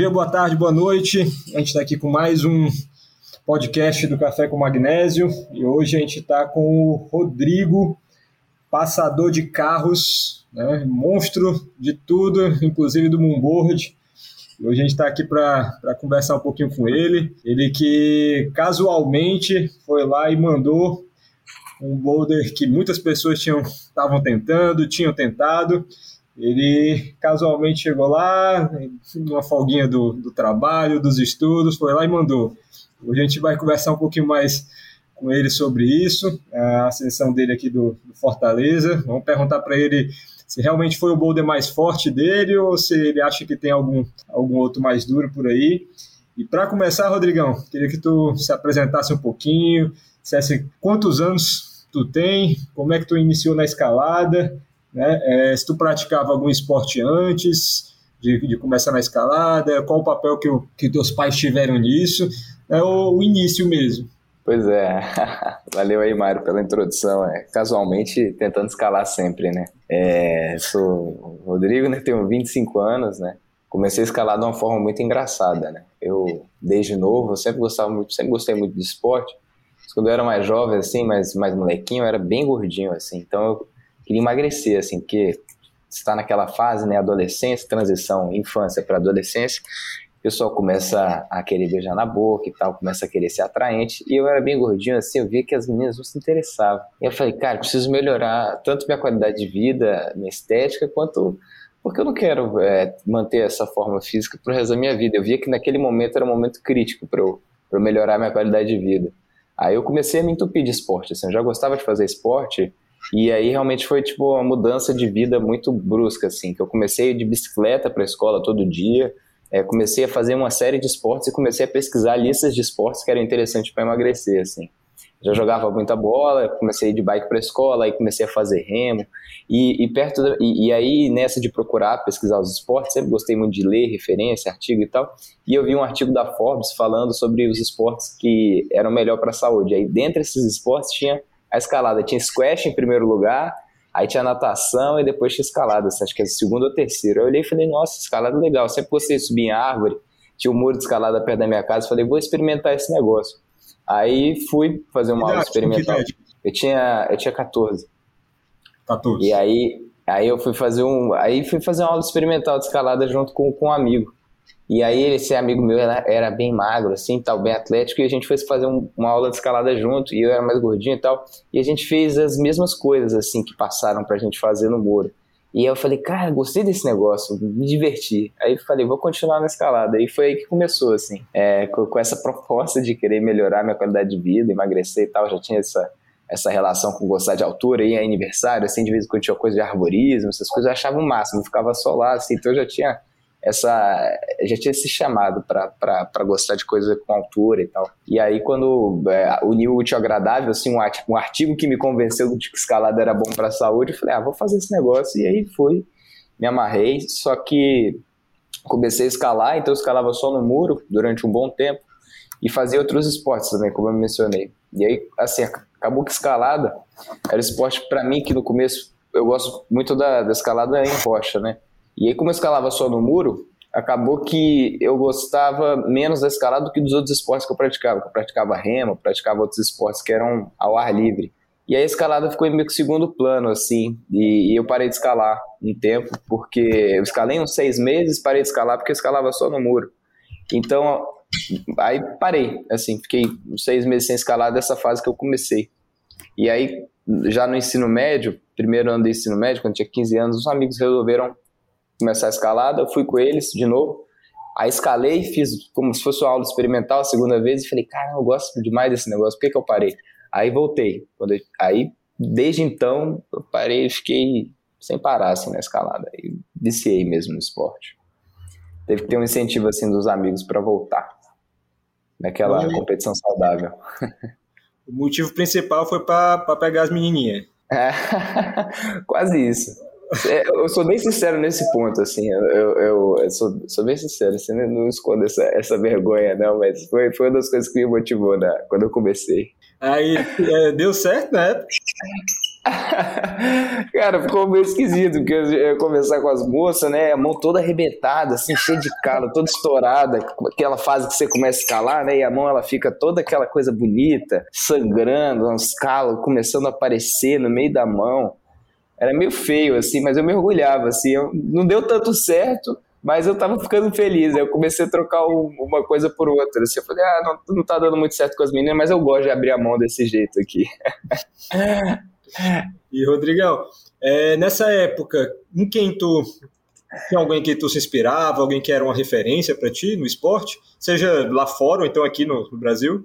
Dia, boa tarde, boa noite. A gente está aqui com mais um podcast do Café com Magnésio e hoje a gente está com o Rodrigo, passador de carros, né? monstro de tudo, inclusive do Moonboard. Hoje a gente está aqui para conversar um pouquinho com ele. Ele que casualmente foi lá e mandou um boulder que muitas pessoas tinham estavam tentando, tinham tentado. Ele casualmente chegou lá, numa folguinha do, do trabalho, dos estudos, foi lá e mandou. Hoje a gente vai conversar um pouquinho mais com ele sobre isso, a ascensão dele aqui do, do Fortaleza. Vamos perguntar para ele se realmente foi o boulder mais forte dele ou se ele acha que tem algum, algum outro mais duro por aí. E para começar, Rodrigão, queria que tu se apresentasse um pouquinho, dissesse quantos anos tu tem, como é que tu iniciou na escalada, né? É, se tu praticava algum esporte antes de, de, começar na escalada, qual o papel que, o, que teus pais tiveram nisso, é o, o início mesmo. Pois é, valeu aí, Mário, pela introdução. É, casualmente, tentando escalar sempre, né? É, sou Rodrigo, né? Tenho 25 anos, né? Comecei a escalar de uma forma muito engraçada, né? Eu, desde novo, sempre gostava muito, sempre gostei muito de esporte. Quando eu era mais jovem, assim, mais, mais molequinho, eu era bem gordinho, assim. Então, eu queria emagrecer, assim, porque está naquela fase, né? Adolescência, transição, infância para adolescência o pessoal começa a querer beijar na boca e tal, começa a querer ser atraente. E eu era bem gordinho assim, eu via que as meninas não se interessavam. E eu falei, cara, preciso melhorar tanto minha qualidade de vida, minha estética, quanto. Porque eu não quero é, manter essa forma física pro resto da minha vida. Eu via que naquele momento era um momento crítico para eu, eu melhorar minha qualidade de vida. Aí eu comecei a me entupir de esporte. Assim, eu já gostava de fazer esporte. E aí realmente foi tipo uma mudança de vida muito brusca, assim. Que eu comecei de bicicleta para a escola todo dia é, comecei a fazer uma série de esportes e comecei a pesquisar listas de esportes que eram interessantes para emagrecer, assim. Já jogava muita bola, comecei de bike para a escola, aí comecei a fazer remo. E, e perto da, e, e, aí, nessa de procurar, pesquisar os esportes, sempre gostei muito de ler referência, artigo e tal. E eu vi um artigo da Forbes falando sobre os esportes que eram melhor para a saúde. Aí, dentre esses esportes, tinha a escalada. Tinha squash em primeiro lugar, Aí tinha natação e depois tinha escalada, acho que é a segunda ou terceira. Eu olhei e falei, nossa, escalada legal. Sempre gostei de subir em árvore, tinha um muro de escalada perto da minha casa. Falei, vou experimentar esse negócio. Aí fui fazer uma aula experimental. Eu tinha, eu tinha 14. 14. E aí, aí eu fui fazer um. Aí fui fazer uma aula experimental de escalada junto com, com um amigo. E aí esse amigo meu era, era bem magro, assim, tal, bem atlético, e a gente foi fazer um, uma aula de escalada junto, e eu era mais gordinho e tal, e a gente fez as mesmas coisas, assim, que passaram pra gente fazer no muro. E eu falei, cara, gostei desse negócio, me diverti. Aí falei, vou continuar na escalada. E foi aí que começou, assim, é, com, com, essa proposta de querer melhorar minha qualidade de vida, emagrecer e tal. Já tinha essa, essa relação com gostar de altura, e aniversário, assim, de vez em quando tinha coisa de arborismo, essas coisas eu achava o máximo, ficava só lá, assim, então eu já tinha essa já tinha esse chamado para gostar de coisa com altura e tal. E aí quando é, uniu o útil agradável, assim, um, um artigo que me convenceu de que escalada era bom para a saúde, eu falei, ah, vou fazer esse negócio. E aí fui, me amarrei, só que comecei a escalar, então eu escalava só no muro durante um bom tempo e fazia outros esportes também, como eu mencionei. E aí, assim, acabou que escalada era esporte para mim que no começo eu gosto muito da, da escalada em rocha, né? E aí, como eu escalava só no muro, acabou que eu gostava menos da escalada do que dos outros esportes que eu praticava. Que eu praticava remo, praticava outros esportes que eram ao ar livre. E aí a escalada ficou em meio que segundo plano, assim, e, e, eu parei de escalar um tempo, porque eu escalei uns seis meses, parei de escalar porque eu escalava só no muro. Então, aí parei, assim, fiquei uns seis meses sem escalar dessa fase que eu comecei. E aí, já no ensino médio, primeiro ano do ensino médio, quando tinha 15 anos, os amigos resolveram começar a escalada, eu fui com eles de novo. Aí escalei, fiz como se fosse uma aula experimental a segunda vez e falei, cara, eu gosto demais desse negócio, por que, que eu parei? Aí voltei. Eu, aí, desde então, eu parei e fiquei sem parar assim, na escalada. Aí viciei mesmo no esporte. Teve que ter um incentivo assim dos amigos para voltar naquela competição saudável. O motivo principal foi para pegar as menininhas. É, quase isso. É, eu sou bem sincero nesse ponto, assim, eu, eu, eu sou, sou, bem sincero, assim, não escondo essa, essa vergonha, não, mas foi, foi uma das coisas que me motivou né, quando eu comecei. Aí, é, deu certo, né? Cara, ficou meio esquisito, porque eu ia conversar com as moças, né? A mão toda arrebentada, assim, cheia de calo, toda estourada, aquela fase que você começa a escalar, né? E a mão ela fica toda aquela coisa bonita, sangrando, uns calos começando a aparecer no meio da mão. Era meio feio, assim, mas eu mergulhava, assim. Eu, não deu tanto certo, mas eu tava ficando feliz. Aí eu comecei a trocar uma coisa por outra. Assim, eu falei, ah, não, não tá dando muito certo com as meninas, mas eu gosto de abrir a mão desse jeito aqui. E, Rodrigão, é, nessa época, em quem tu. Tinha alguém que tu se inspirava, alguém que era uma referência para ti no esporte, seja lá fora ou então aqui no, no Brasil?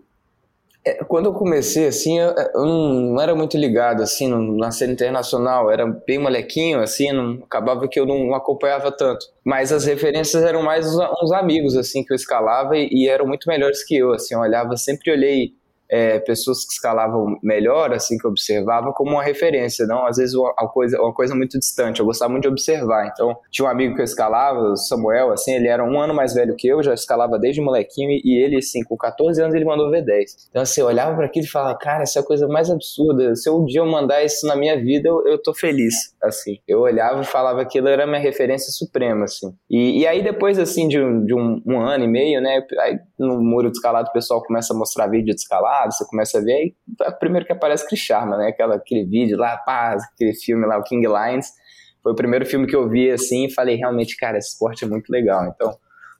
É, quando eu comecei, assim, eu, eu, não era muito ligado, assim, na cena internacional, era bem molequinho, assim, não, acabava que eu não acompanhava tanto. Mas as referências eram mais uns, uns amigos, assim, que eu escalava e, e, eram muito melhores que eu, assim, eu olhava, sempre olhei é, pessoas que escalavam melhor, assim, que eu observava, como uma referência, não às vezes uma coisa, uma coisa muito distante. Eu gostava muito de observar. Então, tinha um amigo que eu escalava, o Samuel, assim, ele era um ano mais velho que eu, já escalava desde molequinho, e ele, assim, com 14 anos, ele mandou V10. Então, assim, eu olhava para aquilo e falava, cara, essa é a coisa mais absurda. Se um dia eu mandar isso na minha vida, eu, eu tô feliz, assim. Eu olhava e falava que aquilo era minha referência suprema, assim. E, e aí, depois, assim, de, um, de um, um ano e meio, né, aí no muro de escalado o pessoal começa a mostrar vídeo de escalado, você começa a ver, aí primeiro que aparece Chris Sharma, né? Aquela, aquele vídeo lá, pá, aquele filme lá, o King Lions. Foi o primeiro filme que eu vi assim e falei, realmente, cara, esse esporte é muito legal. Então,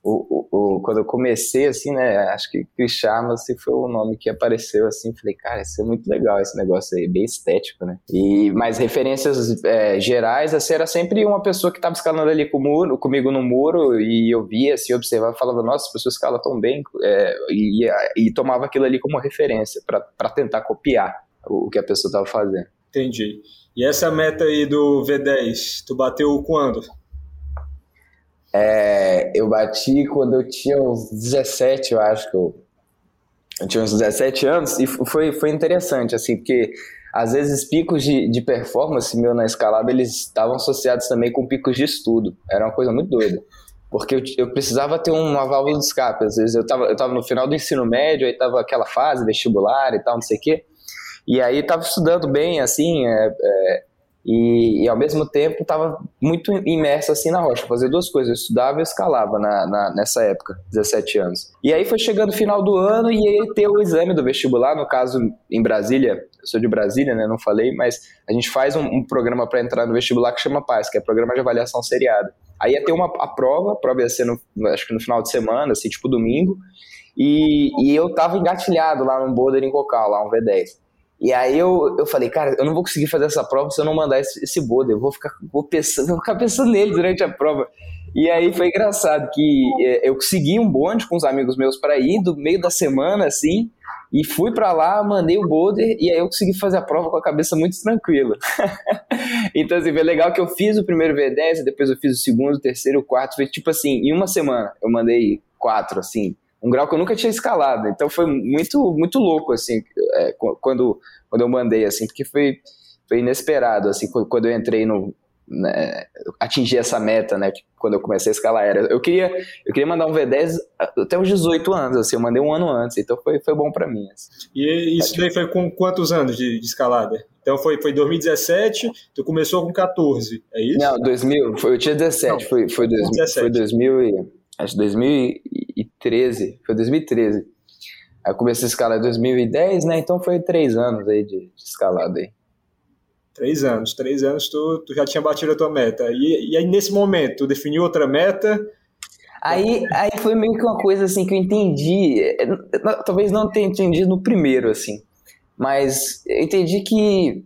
o, o, o, quando eu comecei, assim, né, acho que Chris Sharma assim, foi o nome que apareceu, assim, falei, cara, isso é muito legal, esse negócio aí, bem estético, né, e, mas referências é, gerais, assim, era sempre uma pessoa que estava escalando ali com muro, comigo no muro, e eu via, assim, observava, falava, nossa, as pessoas escalam tão bem, é, e, e, tomava aquilo ali como referência, para tentar copiar o, o que a pessoa estava fazendo. Entendi. E essa meta aí do V10, tu bateu quando? É, eu bati quando eu tinha uns 17, eu acho que eu, eu tinha uns 17 anos, e foi, foi interessante, assim, porque às vezes picos de, de performance meu na escalada, eles estavam associados também com picos de estudo. Era uma coisa muito doida. Porque eu, eu precisava ter uma válvula de escape. Às vezes eu estava eu tava no final do ensino médio, aí estava aquela fase vestibular e tal, não sei o quê. E aí estava estudando bem, assim, é, é, e, e, ao mesmo tempo estava muito imerso assim na rocha, fazer duas coisas, eu estudava e escalava na, na, nessa época, 17 anos. E aí foi chegando o final do ano e aí ter o exame do vestibular, no caso em Brasília, eu sou de Brasília, né, não falei, mas a gente faz um, um programa para entrar no vestibular que chama PAS, que é Programa de Avaliação Seriada. Aí ia ter uma, a prova, a prova ia ser no, acho que no final de semana, assim, tipo domingo, e, e eu tava engatilhado lá no boulder em Cocal, lá um V10. E aí eu, eu falei, cara, eu não vou conseguir fazer essa prova se eu não mandar esse, esse boulder. Eu vou ficar, vou, pensando, vou ficar pensando nele durante a prova. E aí foi engraçado que é, eu consegui um bonde com os amigos meus para ir do meio da semana, assim, e fui para lá, mandei o boulder, e aí eu consegui fazer a prova com a cabeça muito tranquila. então, assim, foi legal que eu fiz o primeiro V10, depois eu fiz o segundo, o terceiro, o quarto, foi tipo assim, em uma semana eu mandei quatro, assim, um grau que eu nunca tinha escalado. Então foi muito muito louco assim é, quando quando eu mandei assim, porque foi foi inesperado assim quando eu entrei no né, atingir essa meta, né? Quando eu comecei a escalar era. Eu queria, eu queria mandar um V10 até os 18 anos, assim, eu mandei um ano antes, então foi, foi bom para mim. Assim. E isso daí foi com quantos anos de, de, escalada? Então foi, foi 2017, tu começou com 14, é isso? Não, 2000, foi, eu tinha 17, Não, foi, foi, 2017. foi 2000 e, acho 2013, foi 2013. Aí eu comecei a escalar em 2010, né? Então foi três anos aí de, de escalada aí. Três anos, três anos tu, tu já tinha batido a tua meta. E, e aí nesse momento, tu definiu outra meta? Aí, aí foi meio que uma coisa assim que eu entendi, é, talvez não tenha entendido no primeiro, assim, mas eu entendi que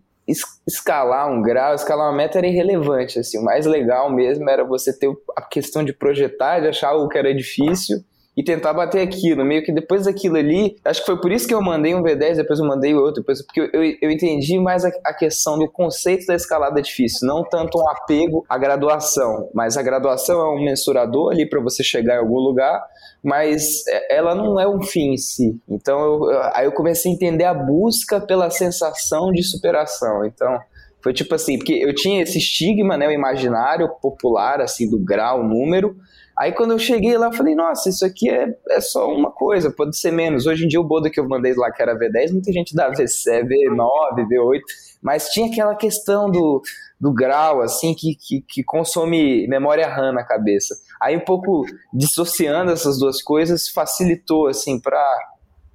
escalar um grau, escalar uma meta era irrelevante, assim, o mais legal mesmo era você ter a questão de projetar, de achar algo que era difícil e tentar bater aquilo. Meio que depois daquilo ali, acho que foi por isso que eu mandei um V10, depois eu mandei outro, depois, porque eu, eu entendi mais a, a, questão do conceito da escalada difícil, não tanto um apego à graduação, mas a graduação é um mensurador ali para você chegar em algum lugar, mas é, ela não é um fim em si. Então eu, aí eu comecei a entender a busca pela sensação de superação. Então foi tipo assim, porque eu tinha esse estigma, né, o imaginário popular assim do grau, número, Aí quando eu cheguei lá, eu falei, nossa, isso aqui é, é só uma coisa, pode ser menos. Hoje em dia o Boda que eu mandei lá, que era V10, muita gente dá V, V9, V8, mas tinha aquela questão do, do grau, assim, que, que, que consome memória RAM na cabeça. Aí um pouco dissociando essas duas coisas facilitou, assim, para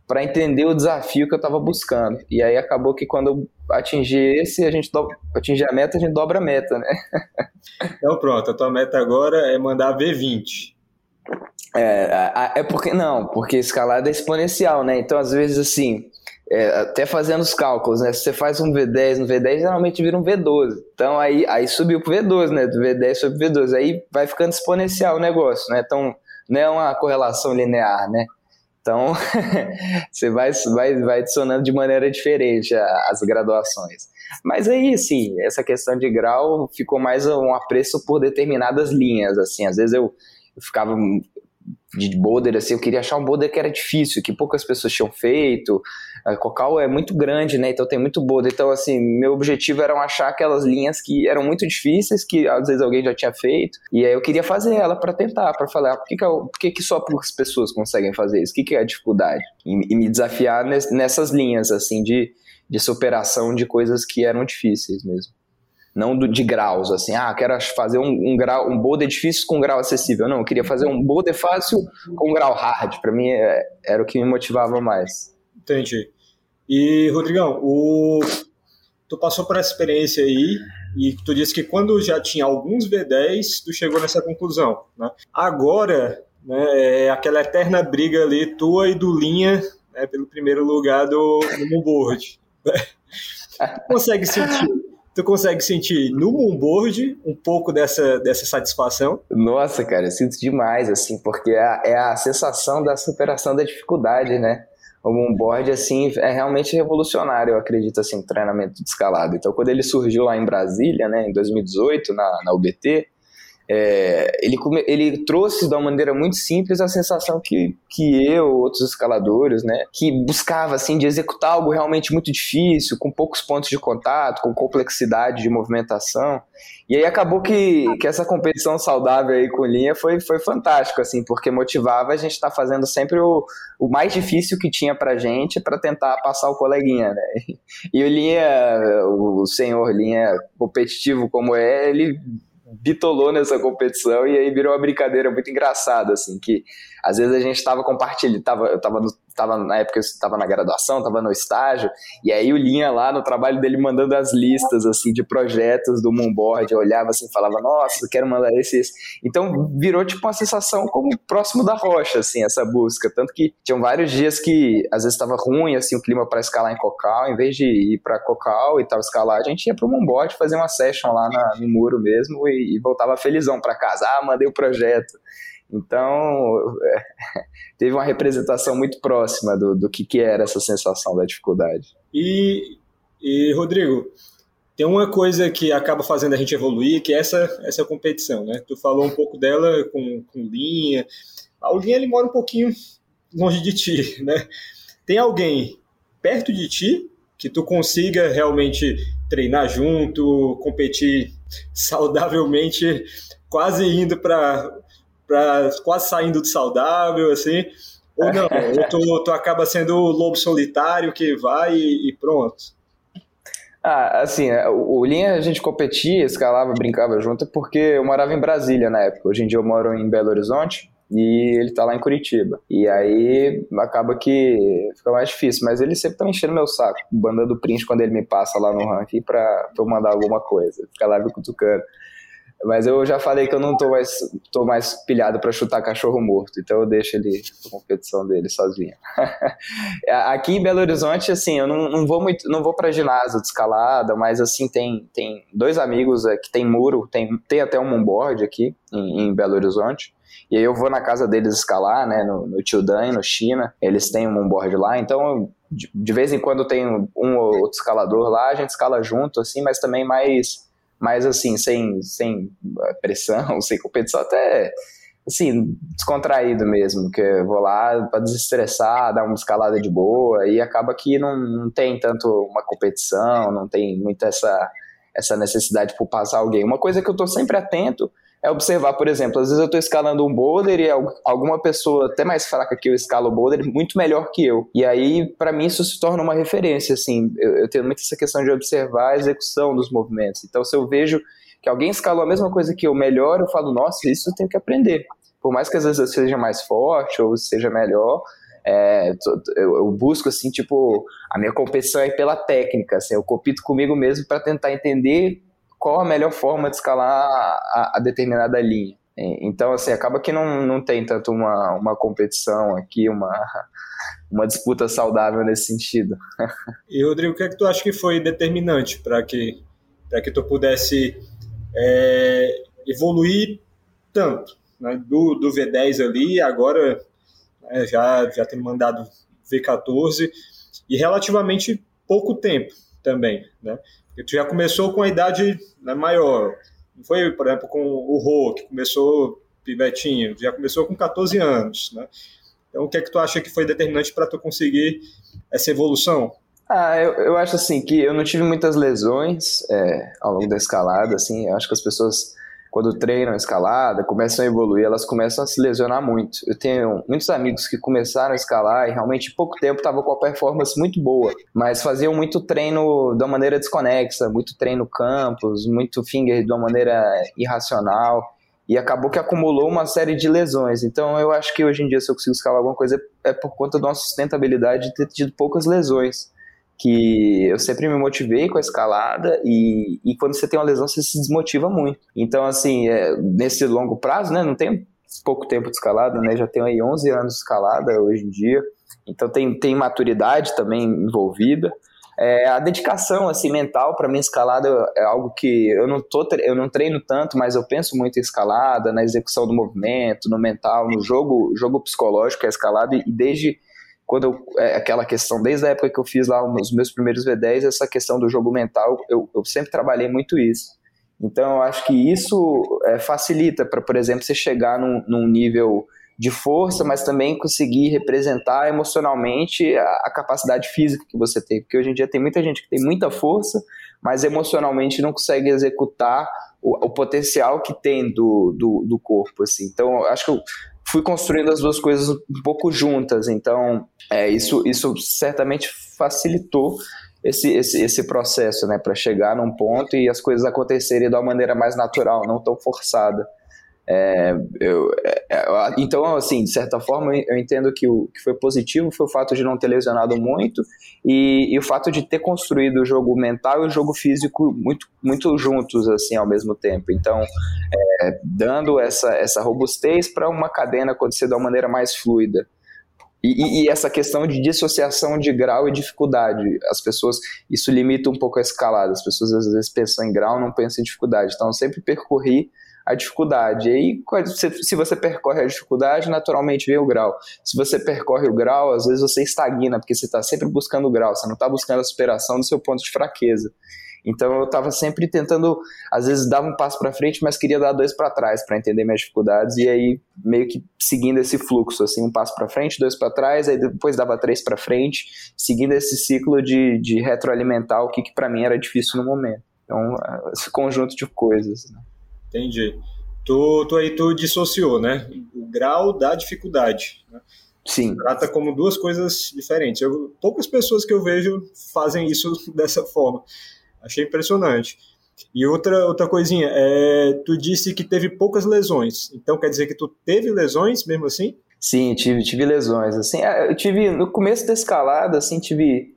para entender o desafio que eu estava buscando. E aí acabou que quando eu atingi esse, a gente dobra, atingir a meta, a gente dobra a meta, né? Então pronto, a tua meta agora é mandar V20. É, é porque não, porque escalada é exponencial, né? Então às vezes assim, é, até fazendo os cálculos, né? Se você faz um V10 no V10, geralmente vira um V12. Então aí, aí subiu pro V12, né? Do V10 sobre V12. Aí vai ficando exponencial o negócio, né? Então não é uma correlação linear, né? Então, você vai, vai, vai adicionando de maneira diferente as graduações. Mas aí, sim, essa questão de grau ficou mais um apreço por determinadas linhas, assim. Às vezes eu, eu ficava de boulder, assim, eu queria achar um boulder que era difícil, que poucas pessoas tinham feito. A Cocal é muito grande, né? Então tem muito boulder. Então, assim, meu objetivo era achar aquelas linhas que eram muito difíceis, que às vezes alguém já tinha feito. E aí eu queria fazer ela para tentar, para falar, ah, por, que, que, eu, por que, que só poucas pessoas conseguem fazer isso? O que, que é a dificuldade? E, e me desafiar nessas linhas, assim, de, de superação de coisas que eram difíceis mesmo não do, de graus, assim, ah, quero fazer um, um grau, um boulder difícil com um grau acessível. Não, eu queria fazer um boulder fácil com um grau hard. Para mim é, era o que me motivava mais. Entendi. E, Rodrigão, o... tu passou por essa experiência aí e tu disse que quando já tinha alguns V10, tu chegou nessa conclusão, né? Agora, né, é aquela eterna briga ali, tua e do Linha, né, pelo primeiro lugar do, do board. Né? Tu consegue sentir Tu consegue sentir no moonboard um pouco dessa, dessa satisfação? Nossa, cara, eu sinto demais, assim, porque é a, é a sensação da superação da dificuldade, né? O moonboard, assim, é realmente revolucionário, eu acredito, assim, treinamento de escalada. Então, quando ele surgiu lá em Brasília, né, em 2018, na, na UBT, é, ele, ele trouxe de uma maneira muito simples a sensação que, que eu, outros escaladores, né, que buscava assim de executar algo realmente muito difícil, com poucos pontos de contato, com complexidade de movimentação. E aí acabou que, que essa competição saudável aí com linha foi, foi fantástico, assim, porque motivava a gente estar tá fazendo sempre o, o mais difícil que tinha pra gente para tentar passar o coleguinha, né? E o linha, o senhor linha competitivo como é, ele bitolou nessa competição e aí virou uma brincadeira muito engraçada, assim, que às vezes a gente estava compartilhando, tava, eu estava tava, na época eu estava na graduação, estava no estágio, e aí o Linha lá no trabalho dele mandando as listas, assim, de projetos do Moonboard, eu olhava assim, falava, nossa, quero mandar esse, esse. Então virou tipo uma sensação como próximo da rocha, assim, essa busca, tanto que tinham vários dias que às vezes estava ruim, assim, o clima para escalar em Cocal, em vez de ir para Cocal e tal, escalar, a gente ia para o Moonboard fazer uma session lá na, no muro mesmo e, e voltava felizão para casa, ah, mandei o projeto. Então, teve uma representação muito próxima do, do que, que era essa sensação da dificuldade. E, e, Rodrigo, tem uma coisa que acaba fazendo a gente evoluir, que é essa, essa competição, né? Tu falou um pouco dela com, com Linha. A Linha, ele mora um pouquinho longe de ti, né? Tem alguém perto de ti que tu consiga realmente treinar junto, competir saudavelmente, quase indo para pra, quase saindo do saudável, assim. Ou não, ou tu, tu acaba sendo o lobo solitário que vai e, e pronto. Ah, assim, é, o Linha a gente competia, escalava, brincava junto, porque eu morava em Brasília na época. Hoje em dia eu moro em Belo Horizonte e ele tá lá em Curitiba. E aí acaba que fica mais difícil, mas ele sempre tá enchendo meu saco, mandando print quando ele me passa lá no ranking pra, pra eu mandar alguma coisa. Fica lá me cutucando. Mas eu já falei que eu não tô mais, tô mais pilhado para chutar cachorro morto, então eu deixo ele a competição dele sozinho. Aqui em Belo Horizonte, assim, eu não, não vou muito, não vou para ginásio de escalada, mas assim tem, tem dois amigos que tem muro, tem, tem até um moonboard aqui em, em Belo Horizonte. E aí eu vou na casa deles escalar, né, no, no Tio Dan, no China, eles têm um moonboard lá, então de, de vez em quando tem um ou outro escalador lá, a gente escala junto, assim, mas também mais mas assim, sem, sem eh, pressão, sem competição, até assim, descontraído mesmo, que eu vou lá para desestressar, dar uma escalada de boa, e acaba que não, não tem tanto uma competição, não tem muita essa, essa necessidade por passar alguém. Uma coisa que eu estou sempre atento é observar, por exemplo, às vezes eu estou escalando um boulder e alguma pessoa até mais fraca que eu escala o boulder muito melhor que eu. E aí, para mim, isso se torna uma referência, assim. Eu, eu tenho muito essa questão de observar a execução dos movimentos. Então, se eu vejo que alguém escalou a mesma coisa que eu melhor, eu falo, nossa, isso eu tenho que aprender. Por mais que às vezes eu seja mais forte ou seja melhor, é, eu, busco assim, tipo, a minha competição é pela técnica, assim, eu compito comigo mesmo para tentar entender qual a melhor forma de escalar a, a, determinada linha. Então, assim, acaba que não, não tem tanto uma, uma competição aqui, uma, uma disputa saudável nesse sentido. E, Rodrigo, o que é que tu acha que foi determinante para que, que tu pudesse é, evoluir tanto? Né? Do, do V10 ali, agora né, já, já tem mandado V14, e relativamente pouco tempo também, né? Tu já começou com a idade né, maior. Não foi, por exemplo, com o Rô, que começou pivetinho, já começou com 14 anos, né? Então, o que é que tu acha que foi determinante para tu conseguir essa evolução? Ah, eu, eu acho assim que eu não tive muitas lesões é, ao longo da escalada, assim, eu acho que as pessoas quando treinam a escalada, começam a evoluir, elas começam a se lesionar muito. Eu tenho muitos amigos que começaram a escalar e realmente em pouco tempo estavam com a performance muito boa, mas faziam muito treino de uma maneira desconexa, muito treino campos, muito finger de uma maneira irracional e acabou que acumulou uma série de lesões. Então eu acho que hoje em dia se eu consigo escalar alguma coisa é por conta da nossa sustentabilidade de ter tido poucas lesões que eu sempre me motivei com a escalada e, e quando você tem uma lesão você se desmotiva muito. Então, assim, é, nesse longo prazo, né, não tem pouco tempo de escalada, né, já tenho aí 11 anos de escalada hoje em dia, então tem, tem maturidade também envolvida. É, a dedicação assim mental para mim escalada é algo que eu não tô eu não treino tanto mas eu penso muito em escalada na execução do movimento no mental no jogo jogo psicológico é escalada e, e desde quando eu, é, aquela questão, desde a época que eu fiz lá os meus primeiros V10, essa questão do jogo mental, eu, eu sempre trabalhei muito isso. Então, eu acho que isso é, facilita para, por exemplo, você chegar num, num, nível de força, mas também conseguir representar emocionalmente a, a, capacidade física que você tem. Porque hoje em dia tem muita gente que tem muita força, mas emocionalmente não consegue executar o, o potencial que tem do, do, do corpo. Assim. Então, eu acho que fui construindo as duas coisas um pouco juntas. Então, é, isso, isso certamente facilitou esse, esse, esse processo, né, para chegar num ponto e as coisas acontecerem de uma maneira mais natural, não tão forçada. É, eu, é, é então, assim, de certa forma, eu entendo que o que foi positivo foi o fato de não ter lesionado muito e, e, o fato de ter construído o jogo mental e o jogo físico muito, muito juntos, assim, ao mesmo tempo. Então, é, dando essa, essa robustez para uma cadena acontecer de uma maneira mais fluida. E, e, e, essa questão de dissociação de grau e dificuldade. As pessoas, isso limita um pouco a escalada. As pessoas às vezes pensam em grau, não pensam em dificuldade. Então, eu sempre percorri a dificuldade. E aí, se você percorre a dificuldade, naturalmente vem o grau. Se você percorre o grau, às vezes você estagna, porque você está sempre buscando o grau, você não está buscando a superação do seu ponto de fraqueza. Então eu estava sempre tentando, às vezes dava um passo para frente, mas queria dar dois para trás para entender minhas dificuldades e aí meio que seguindo esse fluxo, assim, um passo para frente, dois para trás, aí depois dava três para frente, seguindo esse ciclo de, de retroalimentar o que, que para mim era difícil no momento. Então, esse conjunto de coisas. Né? Entendi. Tu, tu aí tu dissociou, né? O grau da dificuldade. Né? Sim. Trata como duas coisas diferentes. Eu, poucas pessoas que eu vejo fazem isso dessa forma. Achei impressionante. E outra, outra coisinha, é, tu disse que teve poucas lesões. Então quer dizer que tu teve lesões mesmo assim? Sim, tive, tive lesões. Assim, é, eu tive no começo da escalada, assim, tive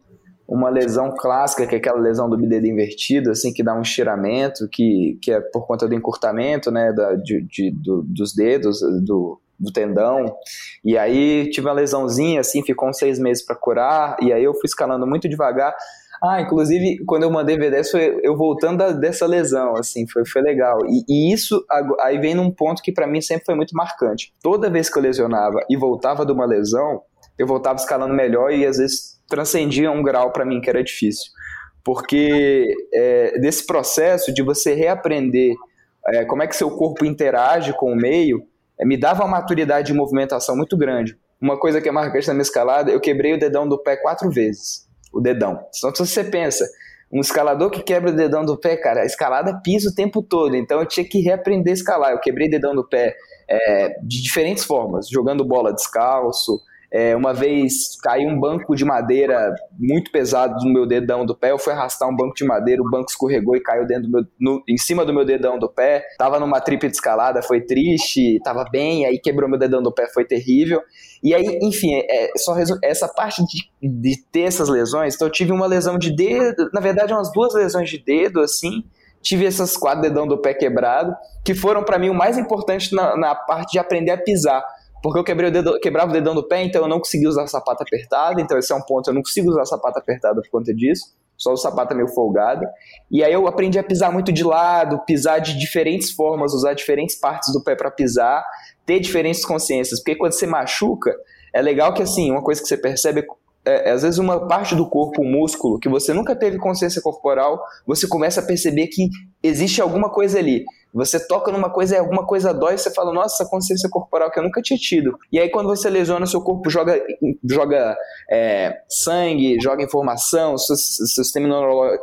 uma lesão clássica, que é aquela lesão do dedo invertido, assim, que dá um estiramento, que, que é por conta do encurtamento, né, da, de, de do, dos dedos, do, do tendão. E aí tive uma lesãozinha, assim, ficou uns seis meses para curar, e aí eu fui escalando muito devagar. Ah, inclusive, quando eu mandei V10, foi eu voltando da, dessa lesão, assim, foi, foi legal. E, e isso, aí vem num ponto que para mim sempre foi muito marcante. Toda vez que eu lesionava e voltava de uma lesão, eu voltava escalando melhor e às vezes transcendia um grau para mim que era difícil. Porque é, desse processo de você reaprender é, como é que seu corpo interage com o meio, é, me dava uma maturidade de movimentação muito grande. Uma coisa que é marcante na minha escalada, eu quebrei o dedão do pé quatro vezes. O dedão. Então, se você pensa, um escalador que quebra o dedão do pé, cara, a escalada pisa o tempo todo, então eu tinha que reaprender a escalar. Eu quebrei o dedão do pé é, de diferentes formas, jogando bola descalço, é, uma vez caiu um banco de madeira muito pesado no meu dedão do pé. Eu fui arrastar um banco de madeira, o banco escorregou e caiu dentro meu, no, em cima do meu dedão do pé. Tava numa tripa de escalada, foi triste, tava bem, aí quebrou meu dedão do pé, foi terrível. E aí, enfim, é, só essa parte de, de ter essas lesões. Então, eu tive uma lesão de dedo, na verdade, umas duas lesões de dedo, assim tive essas quatro dedão do pé quebrado, que foram para mim o mais importante na, na, parte de aprender a pisar. Porque eu quebrei o dedo, quebrava o dedão do pé, então eu não conseguia usar sapato apertado. Então esse é um ponto, eu não consigo usar sapato apertado por conta disso. Só o sapato é meio folgado. E aí eu aprendi a pisar muito de lado, pisar de diferentes formas, usar diferentes partes do pé para pisar, ter diferentes consciências. Porque quando você machuca, é legal que assim, uma coisa que você percebe é, é, às vezes uma parte do corpo, um músculo, que você nunca teve consciência corporal, você começa a perceber que existe alguma coisa ali. Você toca numa coisa e alguma coisa dói, você fala, nossa, essa consciência corporal que eu nunca tinha tido. E aí, quando você lesiona, seu corpo joga, joga é, sangue, joga informação, seu, seu sistema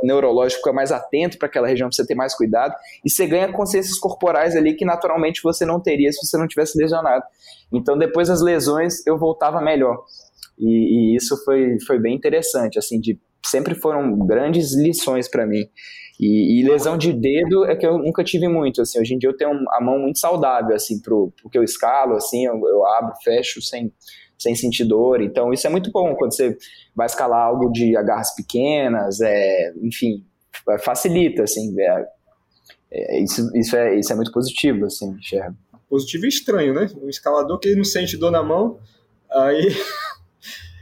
neurológico fica mais atento para aquela região, para você ter mais cuidado, e você ganha consciências corporais ali que naturalmente você não teria se você não tivesse lesionado. Então, depois das lesões, eu voltava melhor. E, e isso foi, foi bem interessante, assim, de sempre foram grandes lições para mim. E, e, lesão de dedo é que eu nunca tive muito, assim, hoje em dia eu tenho a mão muito saudável, assim, pro, pro que eu escalo, assim, eu, eu abro, fecho sem, sem sentir dor, então isso é muito bom quando você vai escalar algo de agarras pequenas, é, enfim, facilita, assim, é, é, isso, isso, é, isso é muito positivo, assim, enxergo. Positivo e estranho, né? Um escalador que não sente dor na mão, aí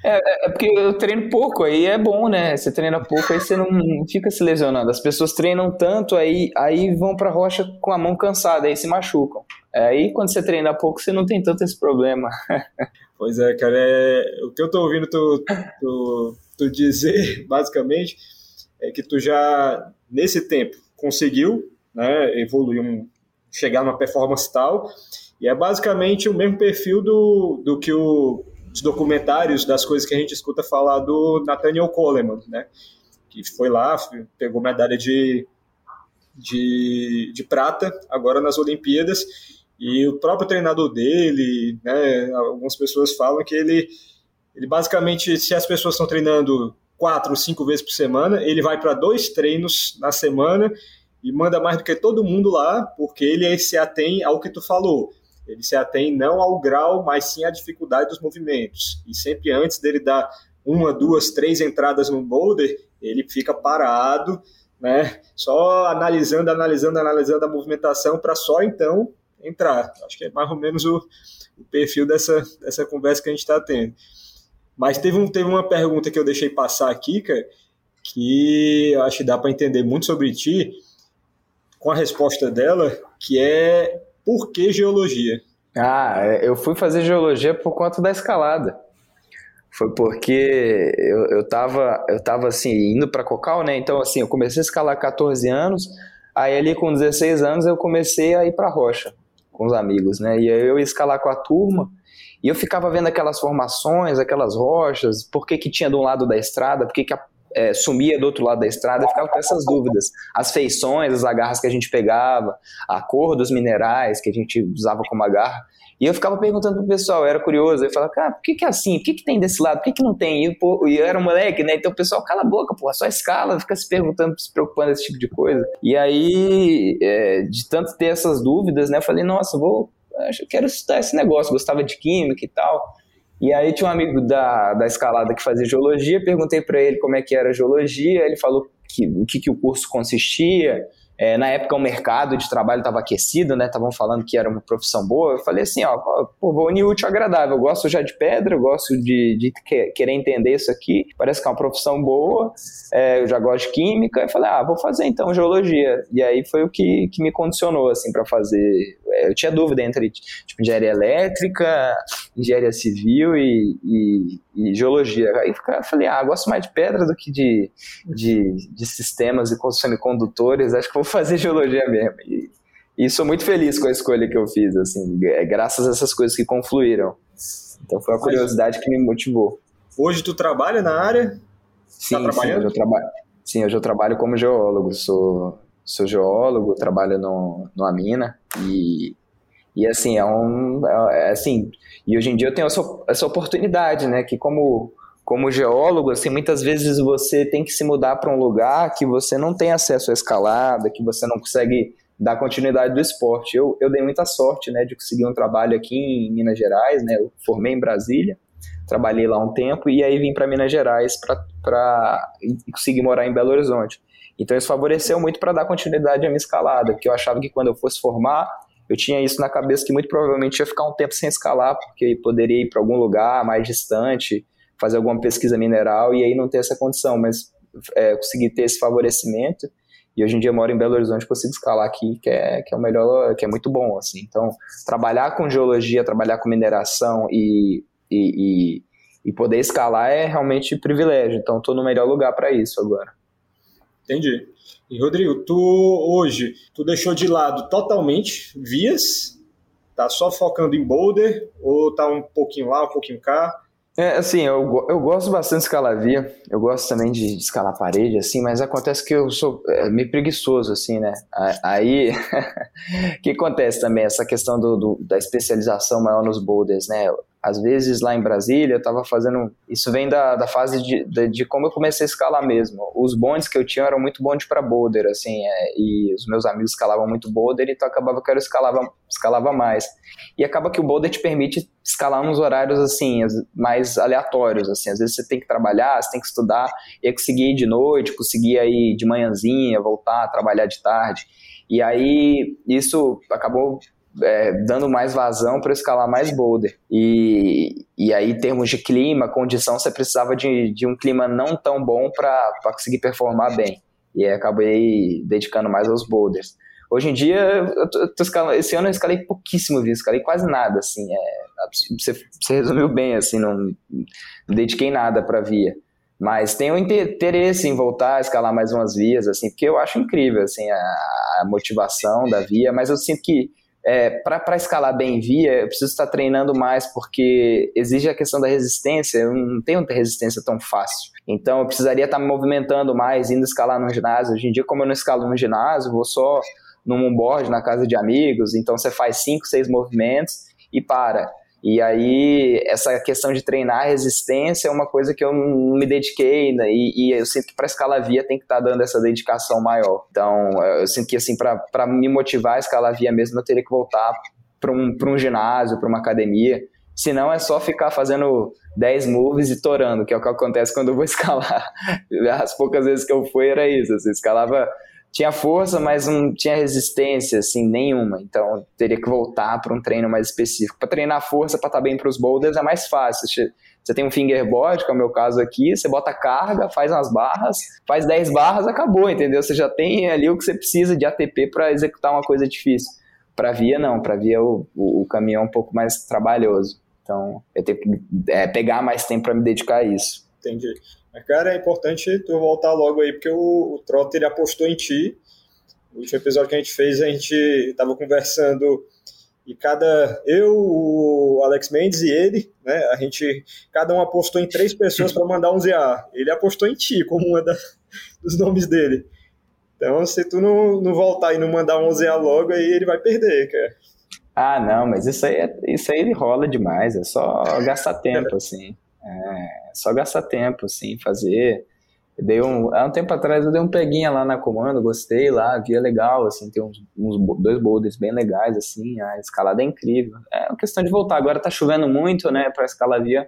é, é, é, porque eu treino pouco, aí é bom, né? Você treina pouco, aí você não fica se lesionando. As pessoas treinam tanto, aí, aí vão pra rocha com a mão cansada, aí se machucam. É, aí quando você treina pouco, você não tem tanto esse problema. Pois é, cara, é, o que eu tô ouvindo tu, tu, tu dizer, basicamente, é que tu já, nesse tempo, conseguiu né, evoluir, um, chegar numa performance tal, e é basicamente o mesmo perfil do, do que o os documentários das coisas que a gente escuta falar do Nathaniel Coleman, né? Que foi lá, pegou medalha de, de, de prata agora nas Olimpíadas e o próprio treinador dele, né? Algumas pessoas falam que ele, ele basicamente, se as pessoas estão treinando quatro, cinco vezes por semana, ele vai para dois treinos na semana e manda mais do que todo mundo lá, porque ele se atém ao que tu falou ele se atém não ao grau, mas sim à dificuldade dos movimentos. E sempre antes dele dar uma, duas, três entradas no boulder, ele fica parado, né? Só analisando, analisando, analisando a movimentação para só então entrar. Acho que é mais ou menos o, o perfil dessa, dessa conversa que a gente está tendo. Mas teve, um, teve uma pergunta que eu deixei passar aqui, cara, que acho que dá para entender muito sobre ti, com a resposta dela, que é por que geologia? Ah, é, eu fui fazer geologia por conta da escalada. Foi porque eu, eu, tava, eu tava assim, indo para Cocal, né? Então, assim, eu comecei a escalar 14 anos, aí ali com 16 anos eu comecei a ir pra rocha com os amigos, né? E aí eu ia escalar com a turma, e eu ficava vendo aquelas formações, aquelas rochas, por que que tinha de um lado da estrada, por que que a é, sumia do outro lado da estrada, eu ficava com essas dúvidas. As feições, as agarras que a gente pegava, a cor dos minerais que a gente usava como agarra. E eu ficava perguntando pro pessoal, eu era curioso, eu falava, cara, por que, que é assim? Por que, que tem desse lado? Por que, que não tem? E, pô, eu era um moleque, né? Então o pessoal, cala a boca, pô, só escala, fica se perguntando, se preocupando esse tipo de coisa. E aí, é, de tanto ter essas dúvidas, né? Eu falei, nossa, vou, acho, eu quero estudar esse negócio, gostava de química e tal. E aí tinha um amigo da, da escalada que fazia geologia, perguntei para ele como é que era a geologia, ele falou que, o que, que o curso consistia, é, na época o mercado de trabalho estava aquecido, né? Estavam falando que era uma profissão boa. Eu falei assim, ó, pô, vou unir útil agradável. Eu gosto já de pedra, eu gosto de, de querer entender isso aqui. Parece que é uma profissão boa. É, eu já gosto de química. Eu falei, ah, vou fazer então geologia. E aí foi o que, que me condicionou assim para fazer. Eu tinha dúvida entre tipo, engenharia elétrica, engenharia civil e, e, e geologia. Aí eu falei, ah, gosto mais de pedra do que de, de, de sistemas e semicondutores. Acho que vou fazer geologia mesmo. E, e sou muito feliz com a escolha que eu fiz, assim, é, graças a essas coisas que confluíram. Então foi a curiosidade que me motivou. Hoje tu trabalha na área? Sim, tá? Sim, eu trabalho. Sim, hoje eu trabalho como geólogo, sou, sou geólogo, trabalho no, numa mina e, e assim, é um, é, assim, e hoje em dia eu tenho essa, essa oportunidade, né, que como, como geólogo, assim, muitas vezes você tem que se mudar para um lugar que você não tem acesso à escalada, que você não consegue dar continuidade do esporte. Eu, eu dei muita sorte, né, de conseguir um trabalho aqui em Minas Gerais, né, eu formei em Brasília, trabalhei lá um tempo e aí vim para Minas Gerais para conseguir morar em Belo Horizonte. Então isso favoreceu muito para dar continuidade à minha escalada, que eu achava que quando eu fosse formar, eu tinha isso na cabeça que muito provavelmente ia ficar um tempo sem escalar, porque poderia ir para algum lugar mais distante, fazer alguma pesquisa mineral e aí não ter essa condição, mas é, consegui ter esse favorecimento e hoje em dia moro em Belo Horizonte, consigo escalar aqui, que é, que é o melhor, que é muito bom, assim. Então, trabalhar com geologia, trabalhar com mineração e, e, e, e poder escalar é realmente privilégio. Então, estou no melhor lugar para isso agora. Entendi. E Rodrigo, tu hoje, tu deixou de lado totalmente vias? Tá só focando em boulder ou tá um pouquinho lá, um pouquinho cá? É, assim, eu, eu gosto bastante de escalar via, eu gosto também de, de escalar parede, assim, mas acontece que eu sou é, meio preguiçoso, assim, né? Aí, o que acontece também? Essa questão do, do, da especialização maior nos boulders, né? às vezes lá em Brasília eu estava fazendo. Isso vem da, da fase de, de, de, como eu comecei a escalar mesmo. Os bondes que eu tinha eram muito bonde para boulder, assim, é, e os meus amigos escalavam muito boulder, então acabava que eu escalava, escalava mais. E acaba que o boulder te permite escalar nos horários assim, mais aleatórios, assim. Às vezes você tem que trabalhar, você tem que estudar, e aí conseguir ir de noite, conseguir ir de manhãzinha, voltar, trabalhar de tarde. E aí isso acabou é, dando mais vazão para escalar mais boulder. E, e aí, em termos de clima, condição, você precisava de, de um clima não tão bom para conseguir performar bem. E aí acabei dedicando mais aos boulders. Hoje em dia, eu tô, tô escalando, esse ano eu escalei pouquíssimo, viu? Escalei quase nada, assim. É, você, você resumiu bem, assim, não, não dediquei nada para via. Mas tenho interesse em voltar a escalar mais umas vias, assim, porque eu acho incrível, assim, a, a motivação da via, mas eu sinto que é, para escalar bem via, eu preciso estar treinando mais, porque exige a questão da resistência, eu não tenho resistência tão fácil. Então eu precisaria estar me movimentando mais, indo escalar no ginásio. Hoje em dia, como eu não escalo no ginásio, vou só num board na casa de amigos, então você faz cinco, seis movimentos e para. E aí, essa questão de treinar resistência é uma coisa que eu não me dediquei, né? e, e, eu sinto que para escalar via tem que estar tá dando essa dedicação maior. Então, eu sinto que, assim, para me motivar a escalar via mesmo, eu teria que voltar para um, um ginásio, para uma academia. Senão é só ficar fazendo 10 moves e torando, que é o que acontece quando eu vou escalar. As poucas vezes que eu fui era isso, assim, escalava tinha força, mas não tinha resistência assim nenhuma. Então teria que voltar para um treino mais específico. Para treinar força para estar tá bem para os boulders é mais fácil. Você tem um fingerboard, que é o meu caso aqui, você bota carga, faz umas barras, faz 10 barras, acabou, entendeu? Você já tem ali o que você precisa de ATP para executar uma coisa difícil. Para via não, para via o, o, o, caminho é um pouco mais trabalhoso. Então eu tenho que é, pegar mais tempo para me dedicar a isso. Entendi. Mas, cara, é importante tu voltar logo aí, porque o, o Trotter ele apostou em ti. O último episódio que a gente fez, a gente estava conversando e cada eu, o Alex Mendes e ele, né, a gente cada um apostou em três pessoas para mandar um ZA. Ele apostou em ti como uma da, dos nomes dele. Então, se tu não, não voltar e não mandar um ZA logo, aí ele vai perder, cara. Ah, não, mas isso aí, é, isso aí rola demais, é só gastar tempo, assim. É só gastar tempo, assim, fazer. Dei um, há um tempo atrás eu dei um peguinha lá na comando, gostei lá, via legal, assim, tem uns, uns dois boulders bem legais, assim, a escalada é incrível. É uma questão de voltar. Agora tá chovendo muito, né, para escalar via,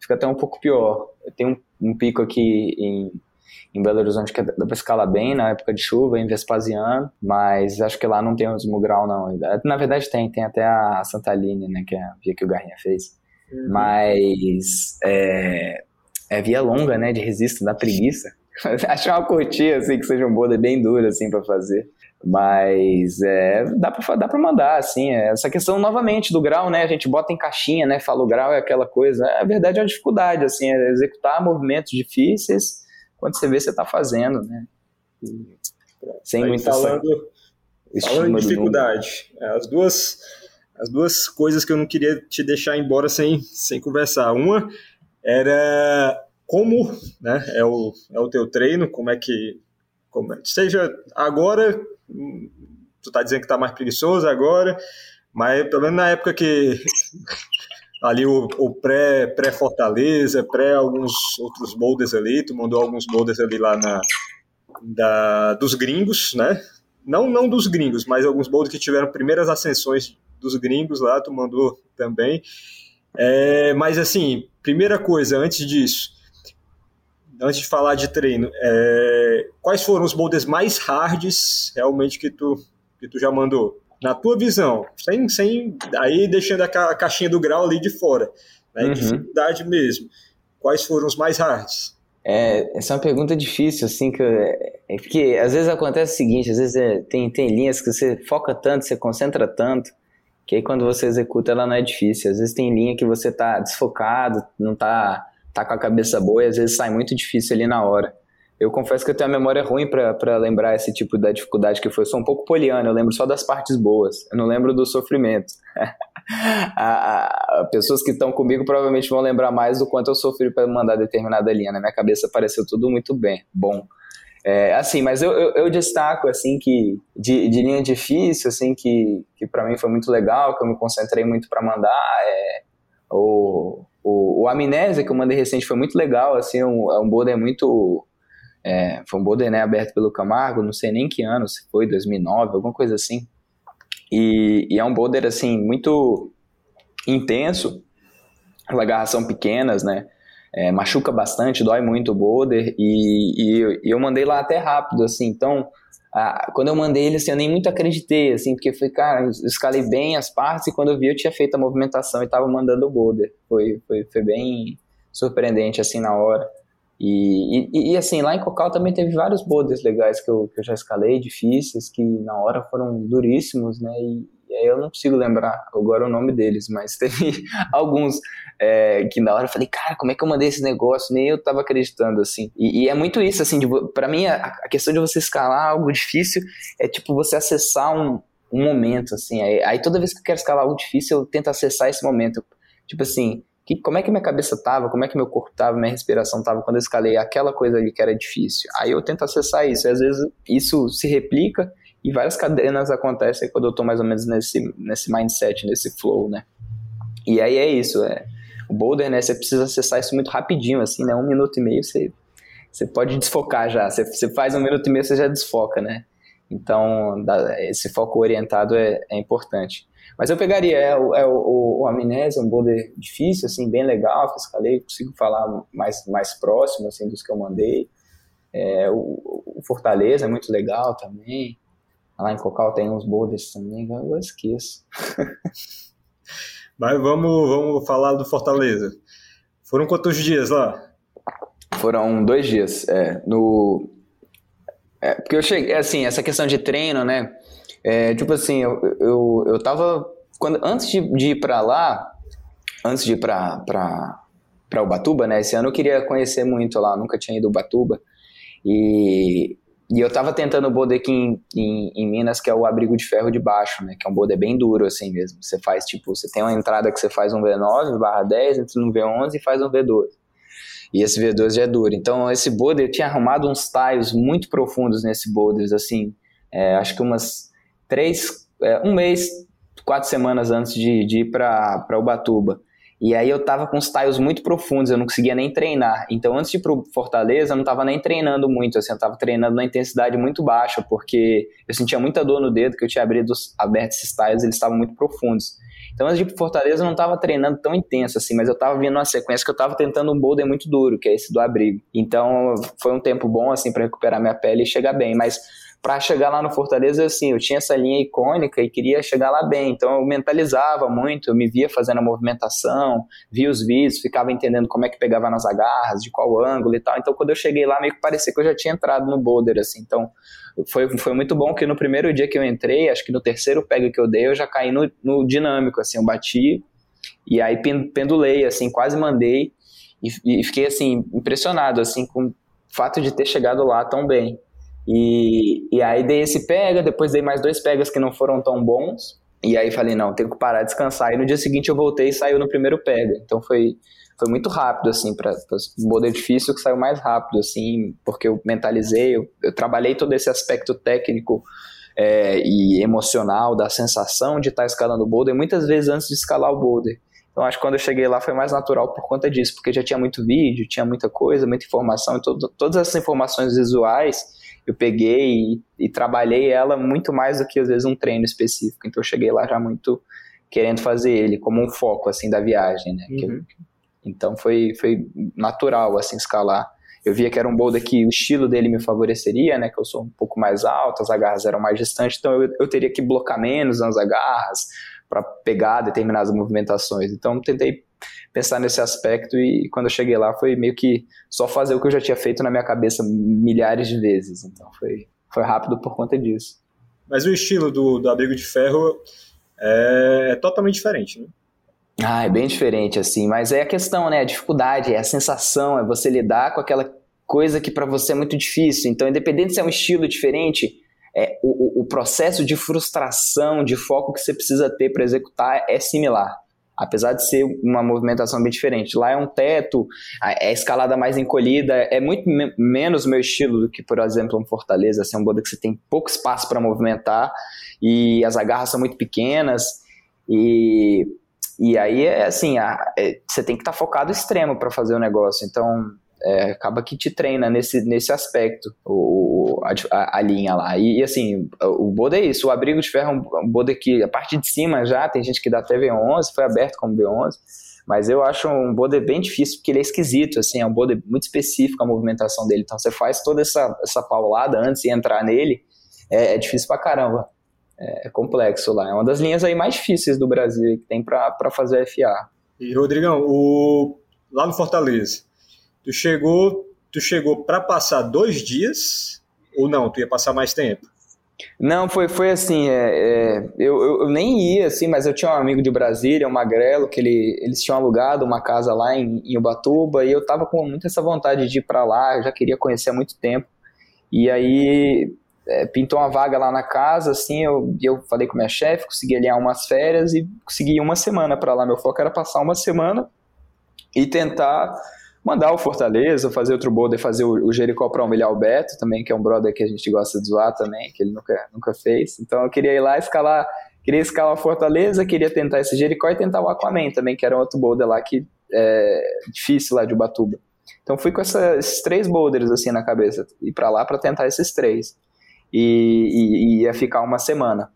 fica até um pouco pior. Tem um, um pico aqui em, em Belo Horizonte que dá pra escalar bem na época de chuva, em Vespasiano, mas acho que lá não tem os Mugrau, não. Na verdade tem, tem até a Santa Aline, né, que é a via que o Garrinha fez. Mas é, é via longa, né, de resisto, da preguiça. Achar uma cortinha, assim, que seja um boulder bem duro, assim, para fazer. Mas é, dá para dá pra mandar, assim, é, essa questão novamente do grau, né, a gente bota em caixinha, né, fala o grau é aquela coisa, a verdade é uma dificuldade, assim, é executar movimentos difíceis quando você vê você tá fazendo, né. E, sem muita falando, falando de dificuldade, é, as duas as duas coisas que eu não queria te deixar embora sem, sem conversar. Uma era como né, é, o, é o teu treino, como é que. Como, é, seja agora, tu tá dizendo que tá mais preguiçoso agora, mas pelo menos na época que ali o, o pré, pré-Fortaleza, pré alguns outros boulders ali, tu mandou alguns boulders ali lá na, da, dos gringos, né? Não, não dos gringos, mas alguns boulders que tiveram primeiras ascensões dos gringos lá, tu mandou também. É, mas assim, primeira coisa, antes disso, antes de falar de treino, é, quais foram os boulders mais hards realmente que tu, que tu já mandou? Na tua visão, sem, sem aí deixando a, ca, a caixinha do grau ali de fora, né, uhum. dificuldade mesmo. Quais foram os mais hards? É, essa é uma pergunta difícil, assim, que é porque às vezes acontece o seguinte, às vezes é, tem, tem linhas que você foca tanto, você concentra tanto, que aí quando você executa ela não é difícil. Às vezes tem linha que você tá desfocado, não tá, tá com a cabeça boa e às vezes sai muito difícil ali na hora. Eu confesso que eu tenho a memória ruim para lembrar esse tipo da dificuldade que foi. Eu sou um pouco poliano, eu lembro só das partes boas, eu não lembro do sofrimento. a, a, pessoas que estão comigo provavelmente vão lembrar mais do quanto eu sofri para mandar determinada linha. Na minha cabeça pareceu tudo muito bem, bom. É, assim, mas eu, eu, eu, destaco, assim, que de, de, linha difícil, assim, que, que para mim foi muito legal, que eu me concentrei muito para mandar, é, o, o, o Amnésia, que eu mandei recente, foi muito legal, assim, um, é um boulder muito... É, foi um boulder, né, aberto pelo Camargo, não sei nem que ano, se foi 2009, alguma coisa assim. E, e é um boulder, assim, muito intenso, são pequenas, né, é, machuca bastante, dói muito o boulder e, e, e, eu mandei lá até rápido, assim, então a, quando eu mandei ele, assim, eu nem muito acreditei, assim, porque foi, cara, eu escalei bem as partes e quando eu vi eu tinha feito a movimentação e tava mandando o boulder, foi, foi, foi bem surpreendente, assim, na hora. E, e, e, assim, lá em Cocal também teve vários boulders legais que eu, que eu já escalei, difíceis, que na hora foram duríssimos, né? E, e aí eu não consigo lembrar agora o nome deles, mas teve alguns é, que na hora eu falei, cara, como é que eu mandei esse negócio? Nem eu tava acreditando, assim. E, e é muito isso, assim, para mim a, a, questão de você escalar algo difícil é tipo você acessar um, um momento, assim. Aí, aí, toda vez que eu quero escalar algo difícil, eu tento acessar esse momento. Tipo assim, que, como é que minha cabeça tava, como é que meu corpo tava, minha respiração tava quando eu escalei aquela coisa ali que era difícil. Aí eu tento acessar isso. E às vezes isso se replica e várias cadenas acontecem quando eu tô mais ou menos nesse, nesse mindset, nesse flow, né? E aí é isso, é. O boulder, né, você precisa acessar isso muito rapidinho, assim, né? Um minuto e meio você, você pode desfocar já. Você, você faz um minuto e meio, você já desfoca, né? Então, esse foco orientado é, é importante. Mas eu pegaria, é, o, é o, o Amnésia, um boulder difícil, assim, bem legal, que eu escalei, consigo falar mais, mais próximo, assim, dos que eu mandei. É, o, o Fortaleza é muito legal também. Lá em Cocal tem uns boulders também, eu esqueço. Mas vamos, vamos falar do Fortaleza. Foram quantos dias lá? Foram dois dias. É, no, é, porque eu cheguei, assim, essa questão de treino, né? É, tipo assim, eu, eu, eu tava. Quando, antes de, de ir para lá, antes de ir para para Ubatuba, né? Esse ano eu queria conhecer muito lá, nunca tinha ido Ubatuba. E e eu tava tentando o boulder aqui em, em, em, Minas, que é o abrigo de ferro de baixo, né? Que é um boulder bem duro, assim mesmo. Você faz, tipo, você tem uma entrada que você faz um V9 barra 10, entra no V11 e faz um V12. E esse V12 já é duro. Então, esse boulder, eu tinha arrumado uns tiles muito profundos nesse boulder, assim, é, acho que umas três, é, um mês, quatro semanas antes de, de ir para Ubatuba. E aí eu tava com os tiles muito profundos, eu não conseguia nem treinar. Então, antes de ir pro Fortaleza, eu não tava nem treinando muito, assim, eu tava treinando na intensidade muito baixa, porque eu sentia muita dor no dedo, que eu tinha abrido, aberto esses tiles, eles estavam muito profundos. Então, antes de ir pro Fortaleza, eu não tava treinando tão intenso, assim, mas eu tava vindo uma sequência que eu tava tentando um boulder muito duro, que é esse do abrigo. Então, foi um tempo bom, assim, para recuperar minha pele e chegar bem, mas para chegar lá no Fortaleza, assim, eu tinha essa linha icônica e queria chegar lá bem. Então eu mentalizava muito, eu me via fazendo a movimentação, via os vídeos, ficava entendendo como é que pegava nas agarras, de qual ângulo e tal. Então quando eu cheguei lá, meio que parecia que eu já tinha entrado no boulder, assim. Então foi, foi muito bom que no primeiro dia que eu entrei, acho que no terceiro pega que eu dei, eu já caí no, no dinâmico, assim, eu bati e aí pendulei, assim, quase mandei e, e fiquei, assim, impressionado, assim, com o fato de ter chegado lá tão bem. E, e aí dei esse pega, depois dei mais dois pegas que não foram tão bons. E aí falei, não, tenho que parar, descansar. E no dia seguinte eu voltei e saiu no primeiro pega. Então foi, foi muito rápido, assim, para o boulder difícil que saiu mais rápido, assim, porque eu mentalizei, eu, eu trabalhei todo esse aspecto técnico é, e emocional da sensação de estar tá escalando o boulder, muitas vezes antes de escalar o boulder. Então acho que quando eu cheguei lá foi mais natural por conta disso, porque já tinha muito vídeo, tinha muita coisa, muita informação, e todo, todas essas informações visuais eu peguei e, e, trabalhei ela muito mais do que às vezes um treino específico. Então eu cheguei lá já muito querendo fazer ele como um foco assim da viagem, né? Uhum. então foi, foi natural assim escalar. Eu via que era um boulder que o estilo dele me favoreceria, né? Que eu sou um pouco mais alto, as agarras eram mais distantes, então eu, eu teria que blocar menos nas agarras para pegar determinadas movimentações. Então tentei pensar nesse aspecto e quando eu cheguei lá foi meio que só fazer o que eu já tinha feito na minha cabeça milhares de vezes. Então foi, foi rápido por conta disso. Mas o estilo do, do abrigo de ferro é, é totalmente diferente, né? Ah, é bem diferente, assim, mas é a questão, né? A dificuldade, é a sensação, é você lidar com aquela coisa que para você é muito difícil. Então, independente se é um estilo diferente, é, o, o processo de frustração, de foco que você precisa ter para executar é similar. Apesar de ser uma movimentação bem diferente. Lá é um teto, é escalada mais encolhida, é muito me menos meu estilo do que, por exemplo, um Fortaleza, assim, um Boda que você tem pouco espaço para movimentar e as agarras são muito pequenas. E, e aí, é assim, a, é, você tem que estar tá focado extremo para fazer o negócio. Então, é, acaba que te treina nesse, nesse aspecto, o, a, a linha lá. E, e, assim, o Boda é isso, o abrigo de ferro é um, um Boda que a parte de cima já, tem gente que dá até V11, foi aberto como V11, mas eu acho um Boda bem difícil porque ele é esquisito, assim, é um Boda muito específico a movimentação dele, então você faz toda essa, essa paulada antes de entrar nele, é, é difícil pra caramba. É, é complexo lá. É uma das linhas aí mais difíceis do Brasil que tem para fazer FA. E Rodrigão, o... lá no Fortaleza, Tu chegou, tu chegou para passar dois dias ou não? Tu ia passar mais tempo? Não, foi, foi assim, é, é, eu, eu, eu, nem ia, assim, mas eu tinha um amigo de Brasília, um magrelo, que ele, eles tinham alugado uma casa lá em, em Ubatuba, e eu tava com muita essa vontade de ir para lá, eu já queria conhecer há muito tempo, e aí é, pintou uma vaga lá na casa, assim, eu, eu falei com minha chefe, consegui alinhar umas férias e consegui uma semana para lá, meu foco era passar uma semana e tentar mandar o Fortaleza, fazer outro boulder, fazer o, Jericó para humilhar o Beto também, que é um brother que a gente gosta de zoar também, que ele nunca, nunca fez. Então eu queria ir lá escalar, queria escalar Fortaleza, queria tentar esse Jericó e tentar o Aquaman também, que era outro boulder lá que é difícil lá de Ubatuba. Então fui com essa, esses três boulders assim na cabeça, ir para lá para tentar esses três. E, e, e ia ficar uma semana.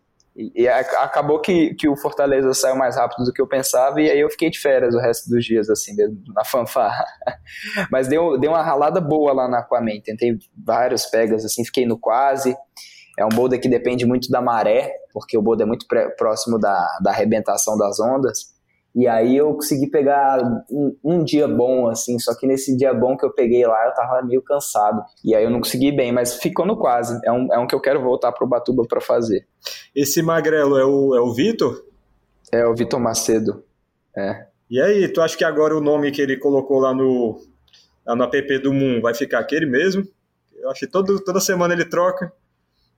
E, acabou que, que o Fortaleza saiu mais rápido do que eu pensava, e aí eu fiquei de férias o resto dos dias, assim, na fanfarra. Mas deu, deu uma ralada boa lá na Aquaman. Tentei vários pegas, assim, fiquei no quase. É um boulder que depende muito da maré, porque o boulder é muito próximo da, da arrebentação das ondas. E aí eu consegui pegar um, um, dia bom, assim, só que nesse dia bom que eu peguei lá, eu tava meio cansado. E aí eu não consegui bem, mas ficou no quase. É um, é um que eu quero voltar pro Batuba para fazer. Esse magrelo é o, é o Vitor? É o Vitor Macedo. É. E aí, tu acha que agora o nome que ele colocou lá no, lá no app do Moon vai ficar aquele mesmo? Eu acho que todo, toda semana ele troca.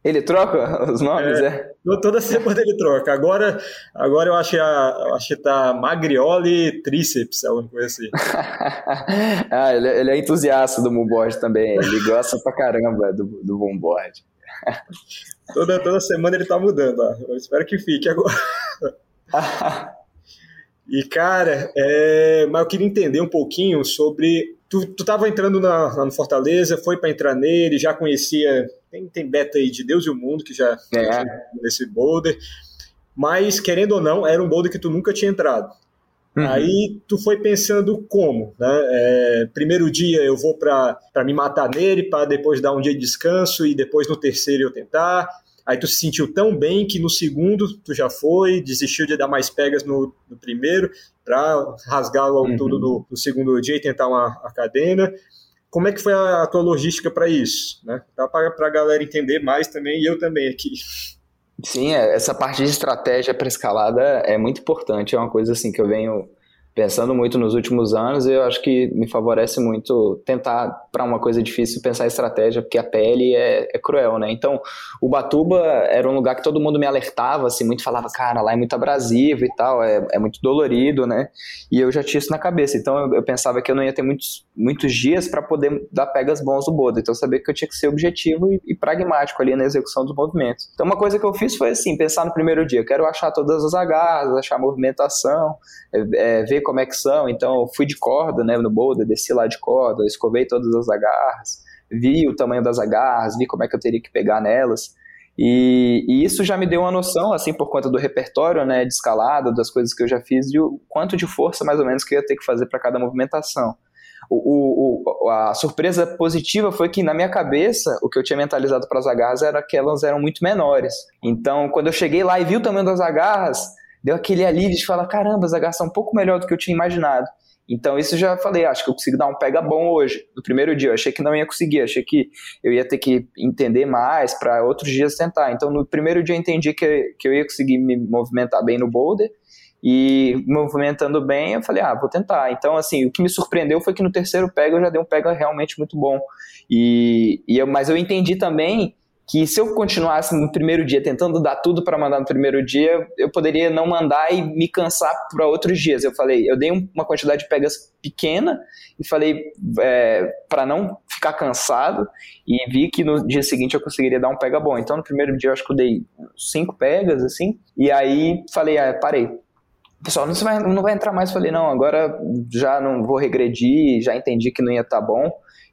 Ele troca os nomes, é? é? Toda semana ele troca. Agora, agora eu acho, eu acho que tá Magrioli Tríceps, alguma coisa assim. ah, ele, ele, é entusiasta do moonboard também. Ele gosta pra caramba do, do moonboard. toda, toda semana ele tá mudando. Ó. Eu espero que fique agora. e, cara, é... mas eu queria entender um pouquinho sobre Tu, tu tava entrando na, na no Fortaleza, foi para entrar nele, já conhecia. Tem, tem beta aí de Deus e o Mundo, que já é. nesse boulder. Mas, querendo ou não, era um boulder que tu nunca tinha entrado. Uhum. Aí tu foi pensando como, né? É, primeiro dia eu vou para me matar nele, para depois dar um dia de descanso e depois no terceiro eu tentar. Aí tu se sentiu tão bem que no segundo tu já foi, desistiu de dar mais pegas no, no primeiro para rasgar logo uhum. tudo no, no, segundo dia e tentar uma a cadena. Como é que foi a, a tua logística para isso? Né? Para a galera entender mais também e eu também aqui. Sim, é, essa parte de estratégia para escalada é muito importante. É uma coisa assim que eu venho pensando muito nos últimos anos, eu acho que me favorece muito tentar, para uma coisa difícil, pensar estratégia, porque a pele é, é, cruel, né? Então, o Batuba era um lugar que todo mundo me alertava, assim, muito falava, cara, lá é muito abrasivo e tal, é, é muito dolorido, né? E eu já tinha isso na cabeça, então eu, eu pensava que eu não ia ter muitos, muitos dias para poder dar pegas bons do Boda, então eu sabia que eu tinha que ser objetivo e, e, pragmático ali na execução dos movimentos. Então, uma coisa que eu fiz foi, assim, pensar no primeiro dia, quero achar todas as agarras, achar a movimentação, é, é ver como é que são. Então, fui de corda, né, no boulder, desci lá de corda, escovei todas as agarras, vi o tamanho das agarras, vi como é que eu teria que pegar nelas. E, e, isso já me deu uma noção, assim, por conta do repertório, né, de escalada, das coisas que eu já fiz, de o quanto de força, mais ou menos, que eu ia ter que fazer para cada movimentação. O, o, a surpresa positiva foi que, na minha cabeça, o que eu tinha mentalizado para as agarras era que elas eram muito menores. Então, quando eu cheguei lá e vi o tamanho das agarras, deu aquele alívio de falar, caramba, agarras são um pouco melhor do que eu tinha imaginado. Então, isso já falei, acho que eu consigo dar um pega bom hoje. No primeiro dia, eu achei que não ia conseguir, achei que eu ia ter que entender mais para outros dias tentar. Então, no primeiro dia, eu entendi que, que eu ia conseguir me movimentar bem no boulder. E movimentando bem, eu falei, ah, vou tentar. Então, assim, o que me surpreendeu foi que no terceiro pega eu já dei um pega realmente muito bom. E, e eu, mas eu entendi também que se eu continuasse no primeiro dia tentando dar tudo para mandar no primeiro dia, eu poderia não mandar e me cansar para outros dias. Eu falei, eu dei uma quantidade de pegas pequena e falei é, para não ficar cansado e vi que no dia seguinte eu conseguiria dar um pega bom. Então no primeiro dia eu acho que eu dei cinco pegas assim e aí falei, ah, parei. Pessoal, não vai, não vai entrar mais. Falei, não, agora já não vou regredir, já entendi que não ia estar tá bom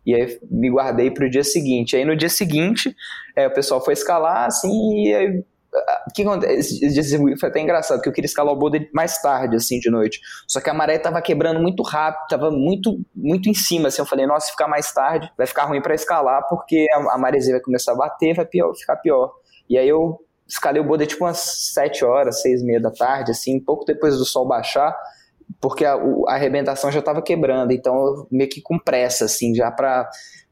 e aí me guardei para o dia seguinte. Aí no dia seguinte, é, o pessoal foi escalar, assim, e aí que acontece? Foi até engraçado, porque eu queria escalar o boulder mais tarde, assim, de noite. Só que a maré tava quebrando muito rápido, tava muito, muito em cima, assim. Eu falei, nossa, se ficar mais tarde, vai ficar ruim para escalar, porque a, a vai começar a bater, vai pior, ficar pior. E aí eu escalei o boulder tipo umas 7 horas, 6 e meia da tarde, assim, pouco depois do sol baixar porque a, a arrebentação já estava quebrando, então eu meio que com pressa, assim, já para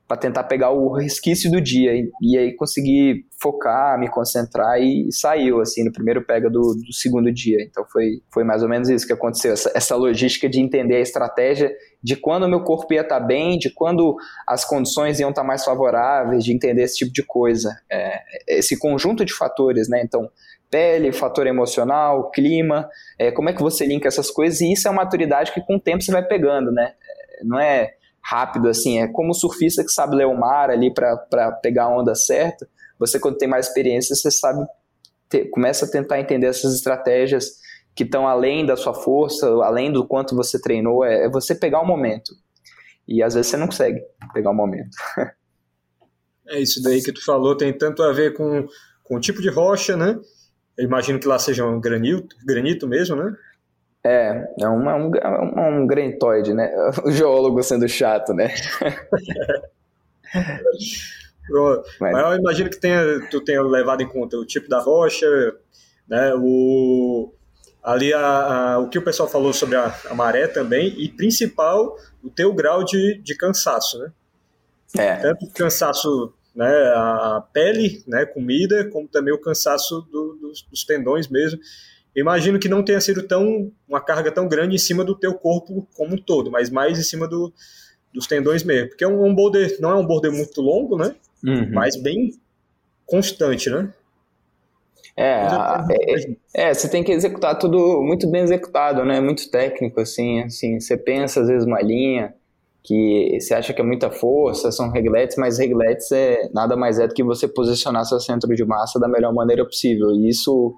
para tentar pegar o resquício do dia e, e, aí conseguir focar, me concentrar e, saiu assim no primeiro pega do, do, segundo dia. Então foi, foi mais ou menos isso que aconteceu, essa, essa logística de entender a estratégia de quando o meu corpo ia estar tá bem, de quando as condições iam estar tá mais favoráveis, de entender esse tipo de coisa, é, esse conjunto de fatores, né? Então pele, fator emocional, clima, é, como é que você linka essas coisas, e isso é uma maturidade que com o tempo você vai pegando, né? É, não é rápido assim, é como o surfista que sabe ler o mar ali para pegar a onda certa, você quando tem mais experiência, você sabe, começa a tentar entender essas estratégias que estão além da sua força, além do quanto você treinou, é, é você pegar o momento. E às vezes você não consegue pegar o momento. é isso daí que tu falou, tem tanto a ver com, com o tipo de rocha, né? Eu imagino que lá seja um granito, granito mesmo, né? É, é, uma, um, um, um granitoide, né? O geólogo sendo chato, né? Mas... Mas eu imagino que tenha, tu tenha levado em conta o tipo da rocha, né? O, ali a, a, o que o pessoal falou sobre a, a, maré também, e principal, o teu grau de, de cansaço, né? É. Tanto cansaço né, a pele, né, comida, como também o cansaço do, dos, dos, tendões mesmo. Imagino que não tenha sido tão uma carga tão grande em cima do teu corpo como um todo, mas mais em cima do, dos tendões mesmo, porque é um, um boulder não é um boulder muito longo, né, uhum. mas bem constante, né? É, é, é, você tem que executar tudo muito bem executado, né? Muito técnico, assim, assim. Você pensa às vezes uma linha, que você acha que é muita força, são regletes, mas regletes é nada mais é do que você posicionar seu centro de massa da melhor maneira possível. E isso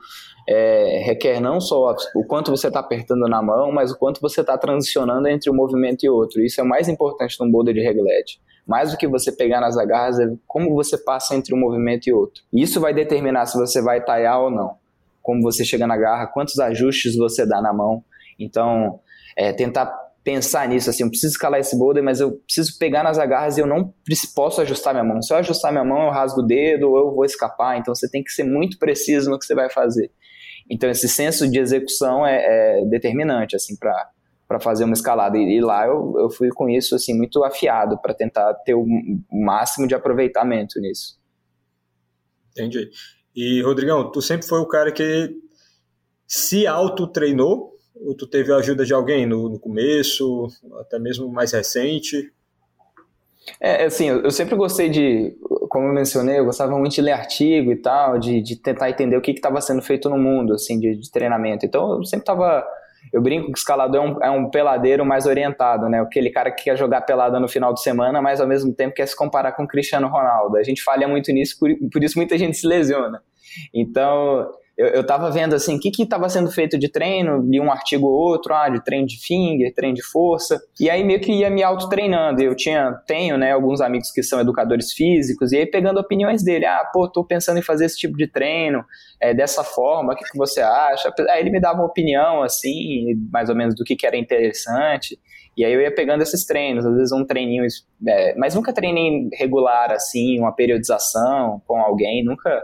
é, requer não só o quanto você está apertando na mão, mas o quanto você está transicionando entre um movimento e outro. Isso é mais importante num boulder de reglete. Mais do que você pegar nas agarras, é como você passa entre um movimento e outro. Isso vai determinar se você vai taiar ou não. Como você chega na garra, quantos ajustes você dá na mão. Então, é, tentar pensar nisso, assim, eu preciso escalar esse boulder, mas eu preciso pegar nas agarras e eu não posso ajustar minha mão. Se eu ajustar minha mão, eu rasgo o dedo ou eu vou escapar. Então você tem que ser muito preciso no que você vai fazer. Então esse senso de execução é, é determinante, assim, para para fazer uma escalada. E, e, lá eu, eu fui com isso, assim, muito afiado para tentar ter o, máximo de aproveitamento nisso. Entendi. E, Rodrigão, tu sempre foi o cara que se auto-treinou Ou tu teve a ajuda de alguém no, no começo, até mesmo mais recente? É, assim, eu sempre gostei de, como eu mencionei, eu gostava muito de ler artigo e tal, de, de tentar entender o que estava sendo feito no mundo, assim, de, de treinamento. Então, eu sempre estava eu brinco que escalador é um, é um, peladeiro mais orientado, né? Aquele cara que quer jogar pelada no final de semana, mas ao mesmo tempo quer se comparar com o Cristiano Ronaldo. A gente falha muito nisso, por, por isso muita gente se lesiona. Então, eu, eu tava vendo assim, o que que estava sendo feito de treino, li um artigo ou outro, ah, de treino de finger, treino de força, e aí meio que ia me auto-treinando. Eu tinha, tenho, né, alguns amigos que são educadores físicos, e aí pegando opiniões dele, ah, pô, tô pensando em fazer esse tipo de treino, é, dessa forma, o que, que você acha? Aí ele me dava uma opinião, assim, mais ou menos do que, que era interessante, e aí eu ia pegando esses treinos, às vezes um treininho, é, mas nunca treinei regular, assim, uma periodização com alguém, nunca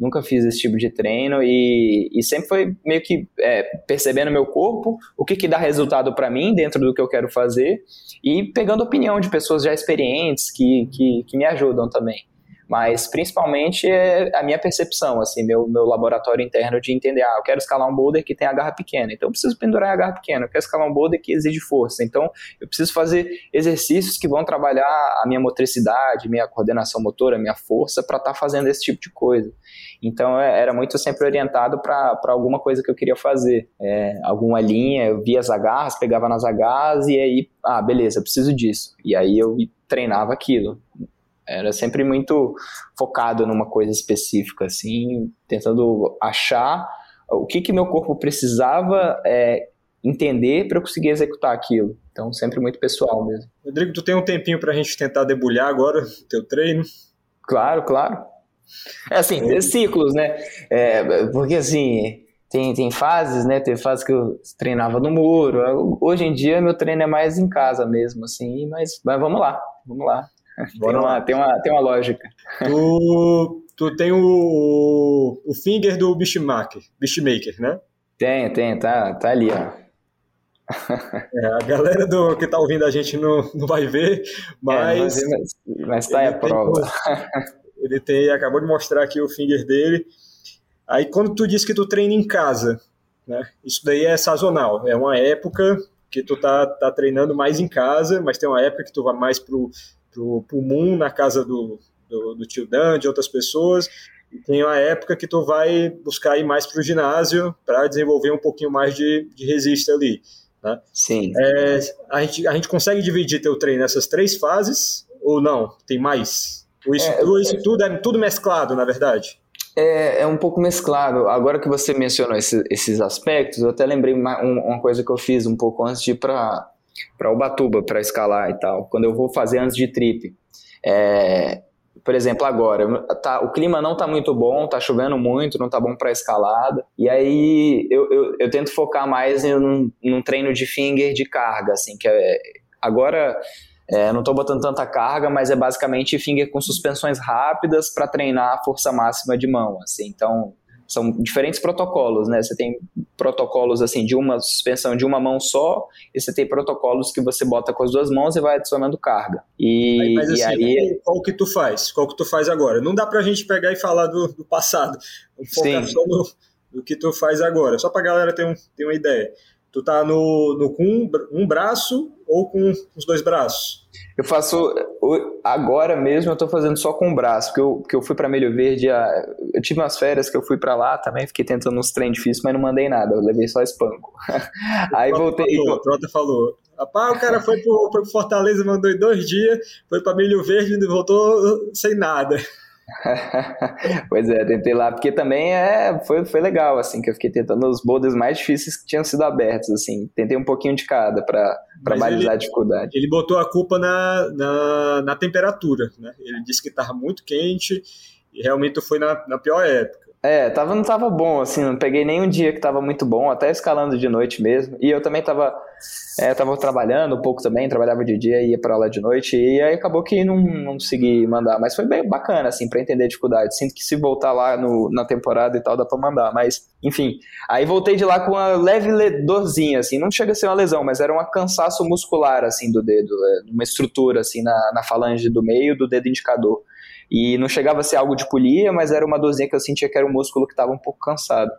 nunca fiz esse tipo de treino e, e sempre foi meio que é, percebendo meu corpo, o que, que dá resultado para mim dentro do que eu quero fazer e pegando opinião de pessoas já experientes que, que, que me ajudam também mas principalmente é a minha percepção, assim, meu, meu laboratório interno de entender, ah, eu quero escalar um boulder que tem a garra pequena, então eu preciso pendurar a garra pequena, eu quero escalar um boulder que exige força, então eu preciso fazer exercícios que vão trabalhar a minha motricidade, minha coordenação motora, minha força para estar tá fazendo esse tipo de coisa. Então é, era muito sempre orientado para alguma coisa que eu queria fazer, é, alguma linha, eu via as agarras, pegava nas agarras e aí, ah, beleza, preciso disso. E aí eu treinava aquilo. Era sempre muito focado numa coisa específica, assim, tentando achar o que que meu corpo precisava é, entender para eu conseguir executar aquilo. Então, sempre muito pessoal mesmo. Rodrigo, tu tem um tempinho para a gente tentar debulhar agora o teu treino? Claro, claro. É assim, é. ciclos, né? É, porque assim, tem, tem fases, né? Tem fases que eu treinava no muro. Hoje em dia, meu treino é mais em casa mesmo, assim, mas, mas vamos lá, vamos lá. Tem uma, tem, uma, tem uma lógica. Tu, tu tem o, o finger do Beastmaker, Beastmaker, né? Tem, tem, tá, tá ali, ó. É, a galera do, que tá ouvindo a gente não, não vai ver, mas. É, mas, mas tá aí a prova. ele tem, acabou de mostrar aqui o finger dele. Aí quando tu diz que tu treina em casa, né? Isso daí é sazonal, é uma época que tu tá, tá treinando mais em casa, mas tem uma época que tu vai mais pro pro, pro Moon na casa do, do, do tio Dan, de outras pessoas, e tem uma época que tu vai buscar ir mais pro ginásio para desenvolver um pouquinho mais de, de resistência ali. Né? Sim. É, a, gente, a gente consegue dividir teu treino nessas três fases ou não? Tem mais? Isso, é, tudo, isso tudo é tudo mesclado, na verdade? É, é um pouco mesclado. Agora que você mencionou esse, esses aspectos, eu até lembrei uma, uma coisa que eu fiz um pouco antes de ir para Ubatuba para escalar e tal. Quando eu vou fazer antes de trip, é, por exemplo, agora, tá, o clima não tá muito bom, tá chovendo muito, não tá bom para escalada. E aí eu, eu, eu, tento focar mais em um, num treino de finger de carga, assim, que é, agora é, não tô botando tanta carga, mas é basicamente finger com suspensões rápidas para treinar a força máxima de mão, assim. Então, são diferentes protocolos, né? Você tem protocolos assim de uma suspensão de uma mão só, e você tem protocolos que você bota com as duas mãos e vai adicionando carga. E, Mas, assim, e aí qual que tu faz? Qual que tu faz agora? Não dá pra gente pegar e falar do, do passado. Focar Sim. só no, no que tu faz agora, só pra galera ter, um, ter uma ideia. Tu tá no, no com um, um braço ou com os dois braços? Eu faço. Agora mesmo eu tô fazendo só com o braço, porque eu, porque eu fui para Melho Verde. Eu tive umas férias que eu fui para lá também, fiquei tentando uns treinos difíceis, mas não mandei nada, eu levei só espanco. Aí voltei. Falou, o Trota falou. Rapaz, o cara foi pro, pro Fortaleza, mandou em dois dias, foi para Milho Verde e voltou sem nada. pois é, tentei lá, porque também é, foi, foi legal, assim, que eu fiquei tentando os boulders mais difíceis que tinham sido abertos, assim, tentei um pouquinho de cada para balizar a dificuldade. Ele botou a culpa na, na, na temperatura, né? Ele disse que estava muito quente e realmente foi na, na pior época. É, tava, não tava bom, assim, não peguei nenhum dia que tava muito bom, até escalando de noite mesmo, e eu também tava É, tava trabalhando um pouco também, trabalhava de dia e ia para aula de noite, e aí acabou que não, não consegui mandar, mas foi bem bacana, assim, para entender a dificuldade. Sinto que se voltar lá no, na temporada e tal, dá para mandar, mas enfim. Aí voltei de lá com uma leve dorzinha, assim, não chega a ser uma lesão, mas era um cansaço muscular, assim, do dedo, é, uma estrutura, assim, na, na falange do meio do dedo indicador. E não chegava a ser algo de polia, mas era uma dorzinha que eu sentia que era um músculo que estava um pouco cansado.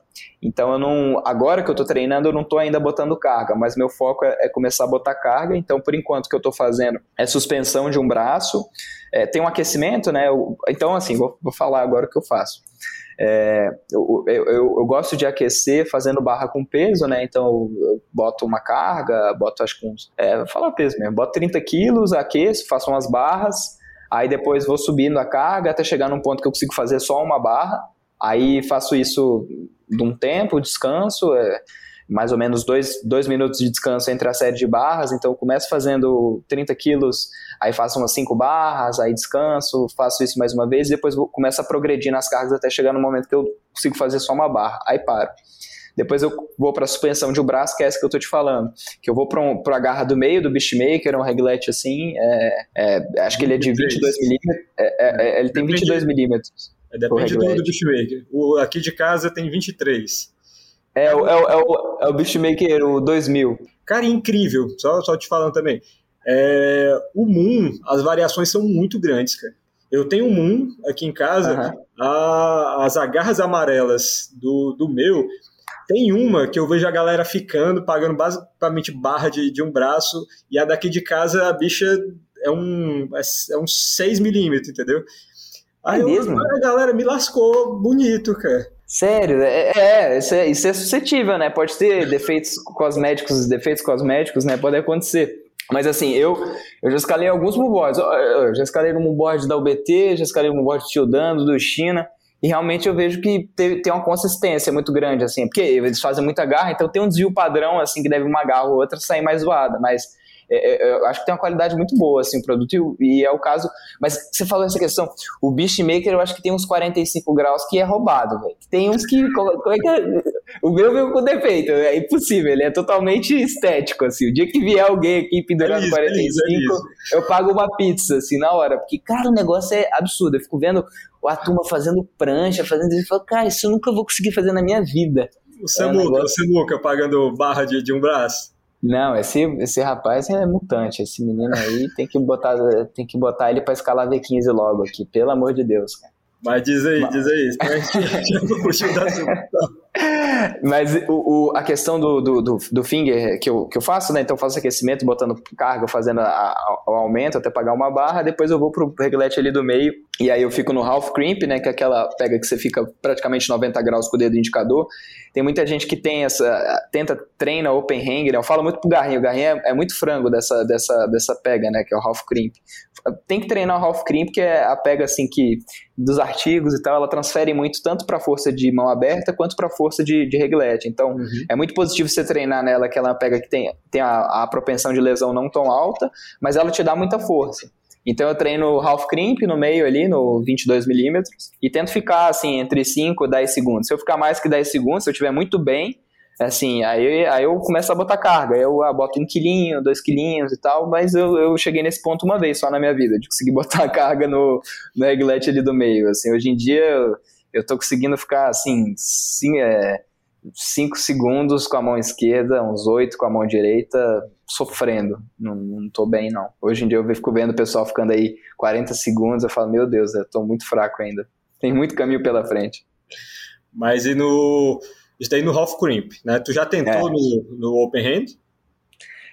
Então eu não. Agora que eu estou treinando, eu não estou ainda botando carga, mas meu foco é, é, começar a botar carga. Então, por enquanto, o que eu estou fazendo é suspensão de um braço. É, tem um aquecimento, né? Eu, então, assim, vou, vou falar agora o que eu faço. É, eu, eu, eu, gosto de aquecer fazendo barra com peso, né? Então eu boto uma carga, boto acho que uns. É, vou falar peso mesmo, boto 30 quilos, aqueço, faço umas barras, Aí depois vou subindo a carga até chegar num ponto que eu consigo fazer só uma barra. Aí faço isso de um tempo, descanso, é mais ou menos dois, dois minutos de descanso entre a série de barras. Então começo fazendo 30 quilos, aí faço umas 5 barras, aí descanso, faço isso mais uma vez e depois vou, começo a progredir nas cargas até chegar no momento que eu consigo fazer só uma barra. Aí paro. Depois eu vou para a suspensão de um braço, que é essa que eu tô te falando. Que eu vou para um, a garra do meio do Beastmaker, um reglete assim. É, é, acho que ele é de 22 milímetros. É, é, é, ele tem depende, 22 milímetros. É, depende do, do Beastmaker. O aqui de casa tem 23. É, é, o, é, o, é o Beastmaker, o 2000. Cara, incrível. Só, só te falando também. É, o Moon, as variações são muito grandes, cara. Eu tenho um Moon aqui em casa, uhum. a, as agarras amarelas do, do meu tem uma que eu vejo a galera ficando, pagando basicamente barra de, de um braço, e a daqui de casa a bicha é um, é, é um 6 milímetros, entendeu? Aí é mesmo? Eu, a galera me lascou bonito, cara. Sério, é, é, isso é, isso é suscetível, né? Pode ter defeitos cosméticos, defeitos cosméticos, né? Pode acontecer. Mas assim, eu, eu já escalei alguns moonboards. Eu já escalei no moonboard da UBT, já escalei no moonboard do Tio Dando, do China. E realmente eu vejo que tem uma consistência muito grande, assim, porque eles fazem muita garra, então tem um desvio padrão, assim, que deve uma garra ou outra sair mais zoada, mas é, é, eu acho que tem uma qualidade muito boa, assim, o produto, e, e, é o caso. Mas você falou essa questão, o Beastmaker eu acho que tem uns 45 graus que é roubado, velho. Tem uns que. Como é que é? O meu veio com defeito, é impossível, ele é totalmente estético, assim. O dia que vier alguém aqui pendurando é isso, 45, é isso, é eu pago uma pizza, assim, na hora. Porque, cara, o negócio é absurdo. Eu fico vendo a turma fazendo prancha, fazendo isso, e falo, cara, isso eu nunca vou conseguir fazer na minha vida. O Samuca, é um negócio... o Samuca pagando barra de, de um braço. Não, esse, esse rapaz é mutante. Esse menino aí tem que botar, tem que botar ele para escalar V15 logo aqui, pelo amor de Deus, cara. Mas diz aí, Mas... diz aí. Mas o, o, a questão do, do, do, do, finger que eu, que eu faço, né? Então eu faço aquecimento, botando carga, fazendo a, a, o aumento até pagar uma barra, depois eu vou pro reglete ali do meio, e aí eu fico no half crimp, né? Que é aquela pega que você fica praticamente 90 graus com o dedo indicador. Tem muita gente que tem essa. tenta, treina open hang, né? Eu falo muito pro Garrinho, o Garrinho é, é muito frango dessa, dessa, dessa pega, né? Que é o half crimp. Tem que treinar o half crimp, que é a pega assim que dos artigos e tal, ela transfere muito tanto para força de mão aberta quanto para força de, de reglete. Então, uhum. é muito positivo você treinar nela, que ela pega que tem, tem a, a propensão de lesão não tão alta, mas ela te dá muita força. Então eu treino half crimp no meio ali, no 22 milímetros, e tento ficar assim entre 5 e 10 segundos. Se eu ficar mais que 10 segundos, se eu estiver muito bem, assim, aí, aí eu começo a botar carga. Aí eu ah, boto um quilinho, dois quilinhos e tal, mas eu, eu cheguei nesse ponto uma vez só na minha vida, de conseguir botar a carga no, no reglete ali do meio. Assim, hoje em dia eu, tô conseguindo ficar assim, sim, é, 5 segundos com a mão esquerda, uns 8 com a mão direita, sofrendo. Não, não tô bem, não. Hoje em dia eu fico vendo o pessoal ficando aí 40 segundos, eu falo, meu Deus, eu tô muito fraco ainda. Tem muito caminho pela frente. Mas e no. Isso daí no half crimp, né? Tu já tentou é. no, no open hand?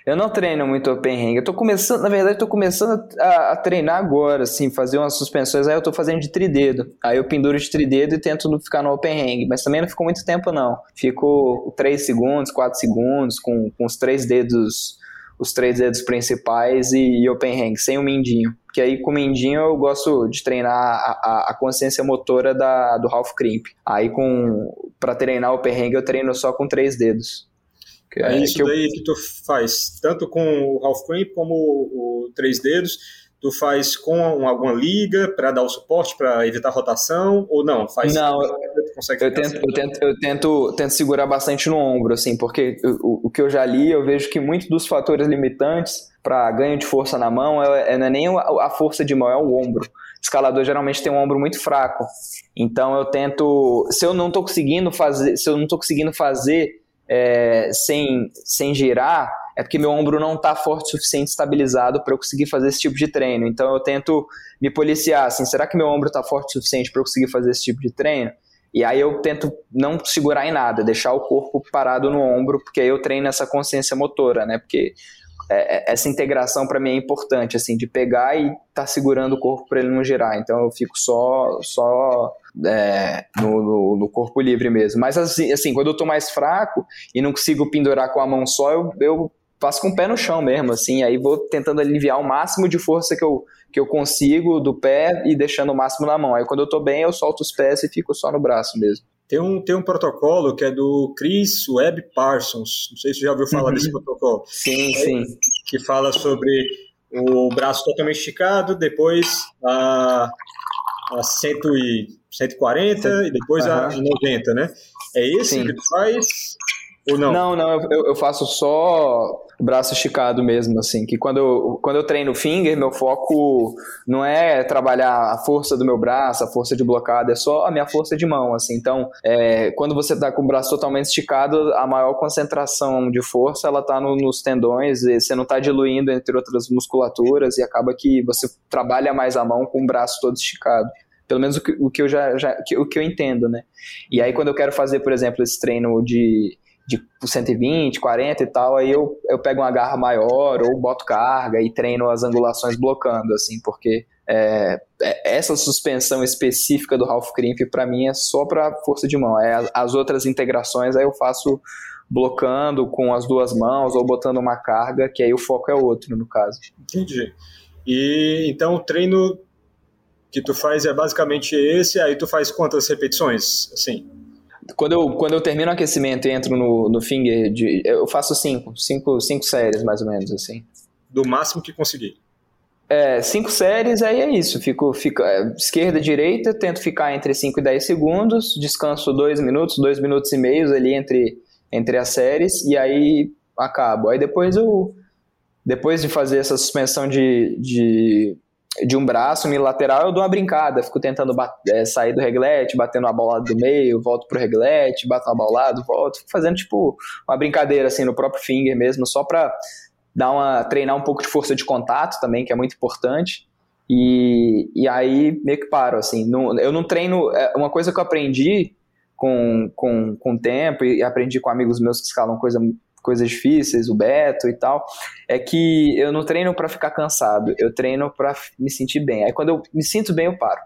Eu não treino muito open hang. Eu tô começando, na verdade, tô começando a, a, treinar agora, assim, fazer umas suspensões. Aí eu tô fazendo de tridedo. Aí eu penduro de tridedo e tento ficar no open hang. Mas também não fico muito tempo, não. Fico 3 segundos, 4 segundos, com, com os três dedos, os três dedos principais e, e open hang, sem o mindinho. Porque aí com o mindinho eu gosto de treinar a, a, a consciência motora da, do half crimp. Aí com para treinar open hang eu treino só com três dedos. É, é isso que daí eu... que tu faz, tanto com o half crimp como o, o três dedos. tu faz com alguma liga para dar o suporte, para evitar rotação, ou não? Faz não, eu tento, eu, tento, eu tento, tento segurar bastante no ombro, assim, porque o, o que eu já li, eu vejo que muitos dos fatores limitantes para ganho de força na mão é, é, não é nem a força de mão, é o ombro. O escalador geralmente tem um ombro muito fraco. Então eu tento. Se eu não estou conseguindo fazer, se eu não tô conseguindo fazer é, sem, sem girar, é porque meu ombro não está forte o suficiente estabilizado para eu conseguir fazer esse tipo de treino. Então eu tento me policiar, assim, será que meu ombro está forte o suficiente para eu conseguir fazer esse tipo de treino? E aí eu tento não segurar em nada, deixar o corpo parado no ombro, porque aí eu treino essa consciência motora, né? Porque é, é essa integração para mim é importante, assim, de pegar e tá segurando o corpo para ele não girar. Então eu fico só só é, no, no, no, corpo livre mesmo. Mas assim, assim, quando eu tô mais fraco e não consigo pendurar com a mão só, eu, eu faço com o pé no chão mesmo, assim, aí vou tentando aliviar o máximo de força que eu, que eu consigo do pé e deixando o máximo na mão. Aí quando eu tô bem, eu solto os pés e fico só no braço mesmo. Tem um, tem um protocolo que é do Chris Webb Parsons, não sei se você já ouviu falar uhum. desse protocolo. Sim, é, sim. Que fala sobre o braço totalmente esticado, depois a, a 100 e, 140 sim. e depois uhum. a 90, né? É esse sim. que tu faz ou não? Não, não, eu, eu faço só braço esticado mesmo, assim, que quando eu, quando eu treino finger, meu foco não é trabalhar a força do meu braço, a força de blocada, é só a minha força de mão, assim, então, é, quando você tá com o braço totalmente esticado, a maior concentração de força, ela tá no, nos tendões, e você não tá diluindo entre outras musculaturas, e acaba que você trabalha mais a mão com o braço todo esticado pelo menos o que, o que eu já, já o que eu entendo, né? E aí quando eu quero fazer, por exemplo, esse treino de de 120, 40 e tal, aí eu, eu pego uma garra maior ou boto carga e treino as angulações blocando, assim, porque é, é essa suspensão específica do half crimp para mim é só para força de mão. É, as outras integrações aí eu faço blocando com as duas mãos ou botando uma carga, que aí o foco é outro, no caso. Entendi. E então o treino que tu faz é basicamente esse, aí tu faz quantas repetições, assim? Quando eu, quando eu termino o aquecimento e entro no, no finger, de, eu faço cinco, cinco, cinco séries mais ou menos, assim. Do máximo que conseguir. É, cinco séries, aí é isso. Fico, fico é, esquerda, direita, tento ficar entre 5 e 10 segundos, descanso dois minutos, dois minutos e meio ali entre, entre as séries, e aí acabo. Aí depois eu. Depois de fazer essa suspensão de, de de um braço unilateral, eu dou uma brincada, fico tentando é, sair do reglete, batendo a bola do meio, volto pro reglete, bato uma bola lado, volto, fico fazendo tipo uma brincadeira assim no próprio finger mesmo, só para dar uma treinar um pouco de força de contato também, que é muito importante. E, e aí meio que paro assim, não, eu não treino, é uma coisa que eu aprendi com, com, com o tempo e aprendi com amigos meus que escalam coisa coisas difíceis, o Beto e tal, é que eu não treino para ficar cansado, eu treino para me sentir bem. Aí quando eu me sinto bem, eu paro.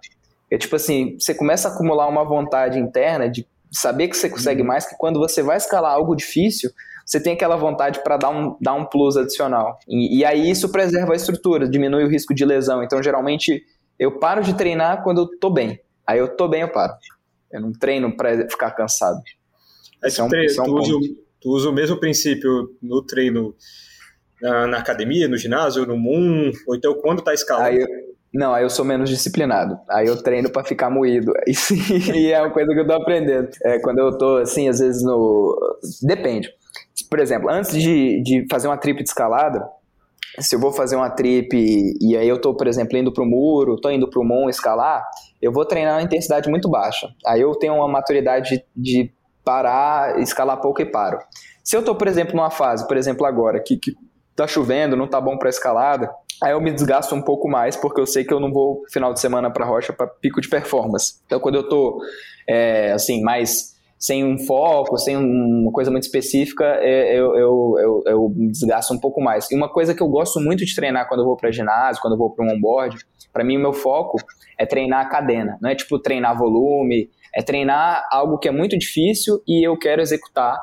É tipo assim, você começa a acumular uma vontade interna de saber que você consegue uhum. mais, que quando você vai escalar algo difícil, você tem aquela vontade para dar um, dar um plus adicional. E, e, aí isso preserva a estrutura, diminui o risco de lesão. Então, geralmente, eu paro de treinar quando eu tô bem. Aí eu tô bem, eu paro. Eu não treino para ficar cansado. Esse é um, treino, é um usa, Tu usa o mesmo princípio no treino na, na academia, no ginásio, no Moon, ou então quando tá escalando? Não, aí eu sou menos disciplinado. Aí eu treino para ficar moído. e é uma coisa que eu tô aprendendo. É, quando eu tô, assim, às vezes no... Depende. Por exemplo, antes de, de fazer uma trip de escalada, se eu vou fazer uma trip e aí eu tô, por exemplo, indo pro muro, tô indo pro Moon escalar, eu vou treinar uma intensidade muito baixa. Aí eu tenho uma maturidade de, de parar, escalar pouco e paro. Se eu estou, por exemplo, numa fase, por exemplo, agora, que, que tá chovendo, não tá bom para escalada, aí eu me desgasto um pouco mais, porque eu sei que eu não vou final de semana para rocha para pico de performance. Então, quando eu tô, é, assim, mais sem um foco, sem uma coisa muito específica, é, eu, eu, eu, eu, me desgasto um pouco mais. E uma coisa que eu gosto muito de treinar quando eu vou para ginásio, quando eu vou para um onboard, para mim o meu foco é treinar a cadena, não é tipo treinar volume, é treinar algo que é muito difícil e eu quero executar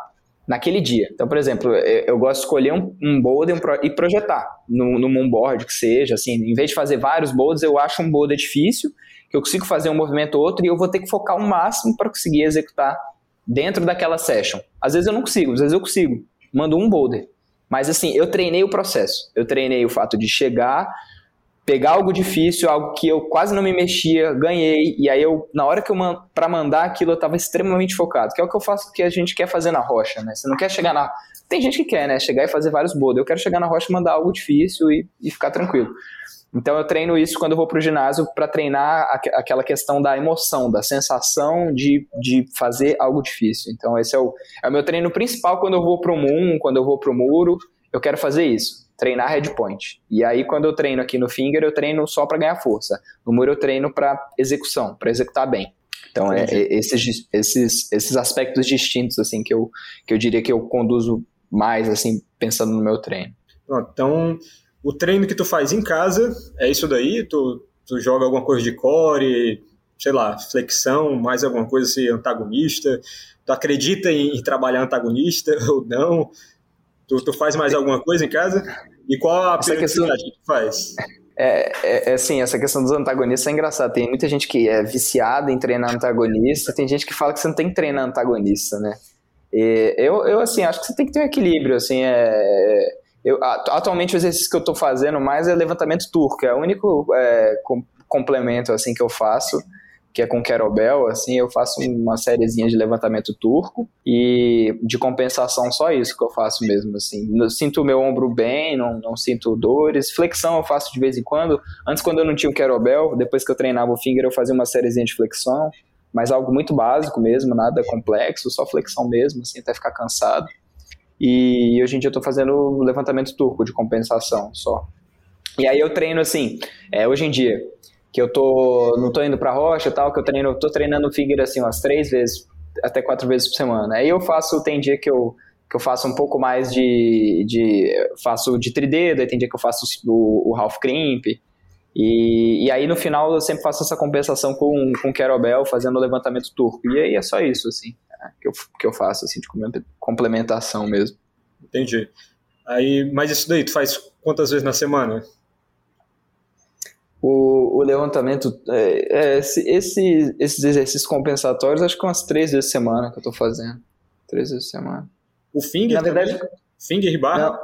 naquele dia. Então, por exemplo, eu, gosto de escolher um, um boulder um pro, e projetar no, no moonboard que seja, assim, em vez de fazer vários boulders, eu acho um boulder difícil, que eu consigo fazer um movimento ou outro e eu vou ter que focar o máximo para conseguir executar dentro daquela session. Às vezes eu não consigo, às vezes eu consigo. Mando um boulder. Mas assim, eu treinei o processo. Eu treinei o fato de chegar, pegar algo difícil, algo que eu quase não me mexia, ganhei, e aí eu, na hora que eu man, para mandar aquilo, eu tava extremamente focado, que é o que eu faço, que a gente quer fazer na rocha, né? Você não quer chegar na. Tem gente que quer, né? Chegar e fazer vários bolos. Eu quero chegar na rocha e mandar algo difícil e, e ficar tranquilo. Então eu treino isso quando eu vou pro ginásio para treinar aquela questão da emoção, da sensação de, de fazer algo difícil. Então esse é o, é o meu treino principal quando eu vou pro Moon, quando eu vou pro muro, eu quero fazer isso treinar headpoint. E aí, quando eu treino aqui no finger, eu treino só para ganhar força. No muro, eu treino para execução, para executar bem. Então, é, é, esses, esses, esses aspectos distintos, assim, que eu, que eu diria que eu conduzo mais, assim, pensando no meu treino. Pronto, então, o treino que tu faz em casa é isso daí? Tu, tu joga alguma coisa de core, sei lá, flexão, mais alguma coisa assim, antagonista? Tu acredita em, em trabalhar antagonista ou não? Tu, tu faz mais alguma coisa em casa? E qual a essa questão que tu faz? É, é, é, assim, essa questão dos antagonistas é engraçada. Tem muita gente que é viciada em treinar antagonista, tem gente que fala que você não tem que treinar antagonista, né? E eu, eu, assim, acho que você tem que ter um equilíbrio, assim, é... Eu, atualmente o exercício que eu estou fazendo mais é levantamento turco, é o único é, complemento, assim, que eu faço que é com kettlebell, assim, eu faço uma sériezinha de levantamento turco e de compensação só isso que eu faço mesmo, assim. Eu sinto o meu ombro bem, não, não sinto dores. Flexão eu faço de vez em quando. Antes, quando eu não tinha o kettlebell, depois que eu treinava o finger, eu fazia uma sériezinha de flexão, mas algo muito básico mesmo, nada complexo, só flexão mesmo, assim, até ficar cansado. E hoje em dia eu tô fazendo levantamento turco de compensação só. E aí eu treino assim, é, hoje em dia, que eu tô não tô indo para rocha tal, que eu treino, tô treinando figure assim umas três vezes até quatro vezes por semana. Aí eu faço, tem dia que eu que eu faço um pouco mais de, de faço de tridedo, aí tem dia que eu faço o, o half crimp. E, e aí no final eu sempre faço essa compensação com com kettlebell, fazendo o levantamento turco. E aí é só isso assim, é, que eu que eu faço assim de complementação mesmo. Entendi. Aí, mas isso daí tu faz quantas vezes na semana? O, o levantamento, é, é, esse, esses exercícios compensatórios, acho que umas três vezes por semana que eu estou fazendo. Três vezes por semana. O finger? Na verdade, também? finger e barra? Não,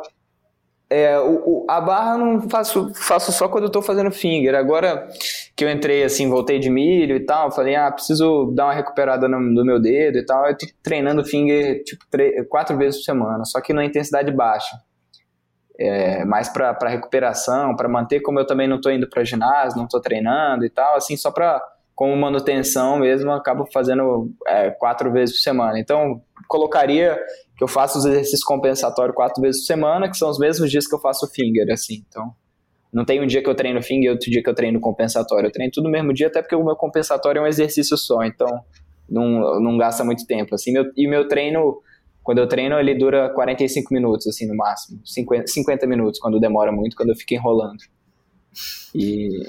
é, o, o, a barra não faço, faço só quando eu estou fazendo finger. Agora que eu entrei assim, voltei de milho e tal, falei, ah, preciso dar uma recuperada no, no meu dedo e tal. Eu tô treinando finger tipo três, quatro vezes por semana, só que na intensidade baixa é, mais para recuperação, para manter, como eu também não estou indo para ginásio, não estou treinando e tal, assim, só para como manutenção mesmo, acabo fazendo é, quatro vezes por semana. Então, colocaria que eu faço os exercícios compensatórios quatro vezes por semana, que são os mesmos dias que eu faço finger, assim. Então, não tem um dia que eu treino finger e outro dia que eu treino compensatório. Eu treino tudo no mesmo dia, até porque o meu compensatório é um exercício só, então não, não gasta muito tempo, assim. Meu, e meu treino quando eu treino, ele dura 45 minutos, assim, no máximo. 50, 50 minutos, quando demora muito, quando eu fico enrolando. E,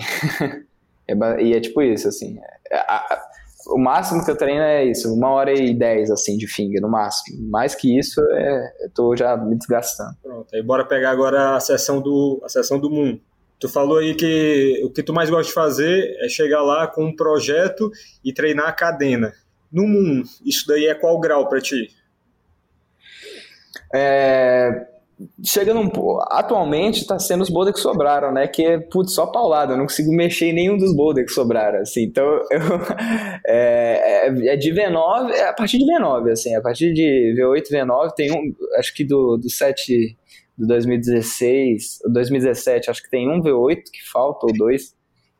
é, e é tipo isso, assim. É, a, o máximo que eu treino é isso, uma hora e dez, assim, de finger, no máximo. Mais que isso, é, eu tô já me desgastando. Pronto, aí bora pegar agora a sessão do, a sessão do Moon. Tu falou aí que o que tu mais gosta de fazer é chegar lá com um projeto e treinar a cadena. No Moon, isso daí é qual grau para ti? É, chegando um. Atualmente está sendo os boulder que sobraram, né? Que é, putz, só paulada, eu não consigo mexer em nenhum dos boulder que sobraram, assim. Então, eu, é, é, é, de V9, é a partir de V9, assim. A partir de V8, V9, tem um, acho que do, do 7 do 2016, 2017, acho que tem um V8 que falta, ou dois.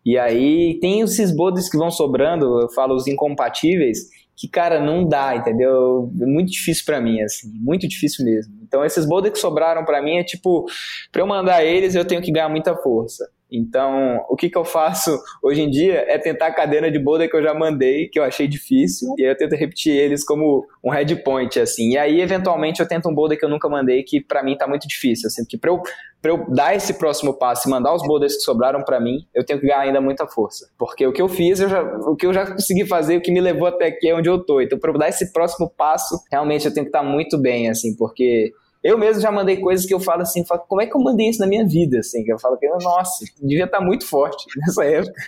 E aí tem esses boulders que vão sobrando, eu falo os incompatíveis, que, cara, não dá, entendeu? É muito difícil para mim, assim, muito difícil mesmo. Então, esses boulders que sobraram para mim é tipo, para eu mandar eles, eu tenho que ganhar muita força. Então, o que, que eu faço hoje em dia é tentar a cadeira de boulder que eu já mandei, que eu achei difícil, e aí eu tento repetir eles como um head point, assim. E aí, eventualmente, eu tento um boulder que eu nunca mandei, que para mim tá muito difícil, assim, que pra eu, pra eu dar esse próximo passo e mandar os boulders que sobraram para mim, eu tenho que ganhar ainda muita força. Porque o que eu fiz, eu já, o que eu já consegui fazer, o que me levou até aqui é onde eu tô. Então, pra eu dar esse próximo passo, realmente eu tenho que estar tá muito bem, assim, porque eu mesmo já mandei coisas que eu falo assim, falo, como é que eu mandei isso na minha vida, assim, que eu falo que, nossa, devia estar muito forte nessa época,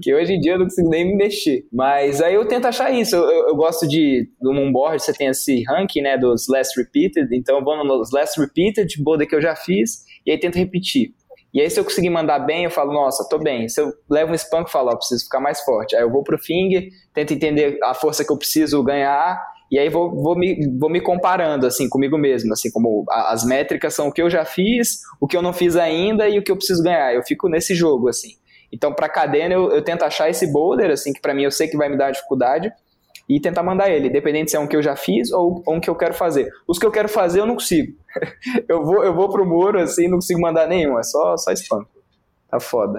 que hoje em dia eu não consigo nem me mexer. Mas aí eu tento achar isso, eu, eu, eu gosto de, no Moonboard você tem esse ranking, né, dos less repeated, então eu vou nos less repeated, boulder que eu já fiz, e aí tento repetir. E aí, se eu conseguir mandar bem, eu falo, nossa, tô bem. Se eu levo um espanco, eu falo, ó, preciso ficar mais forte. Aí eu vou pro finger, tento entender a força que eu preciso ganhar, e aí vou, vou, me, vou me comparando, assim, comigo mesmo, assim, como as métricas são o que eu já fiz, o que eu não fiz ainda e o que eu preciso ganhar. Eu fico nesse jogo, assim. Então, para cadena, eu, eu tento achar esse boulder, assim, que para mim eu sei que vai me dar dificuldade, e tentar mandar ele, independente se é um que eu já fiz ou, ou um que eu quero fazer. Os que eu quero fazer eu não consigo. eu vou eu vou pro muro assim, não consigo mandar nenhum, é só só spam. Tá foda.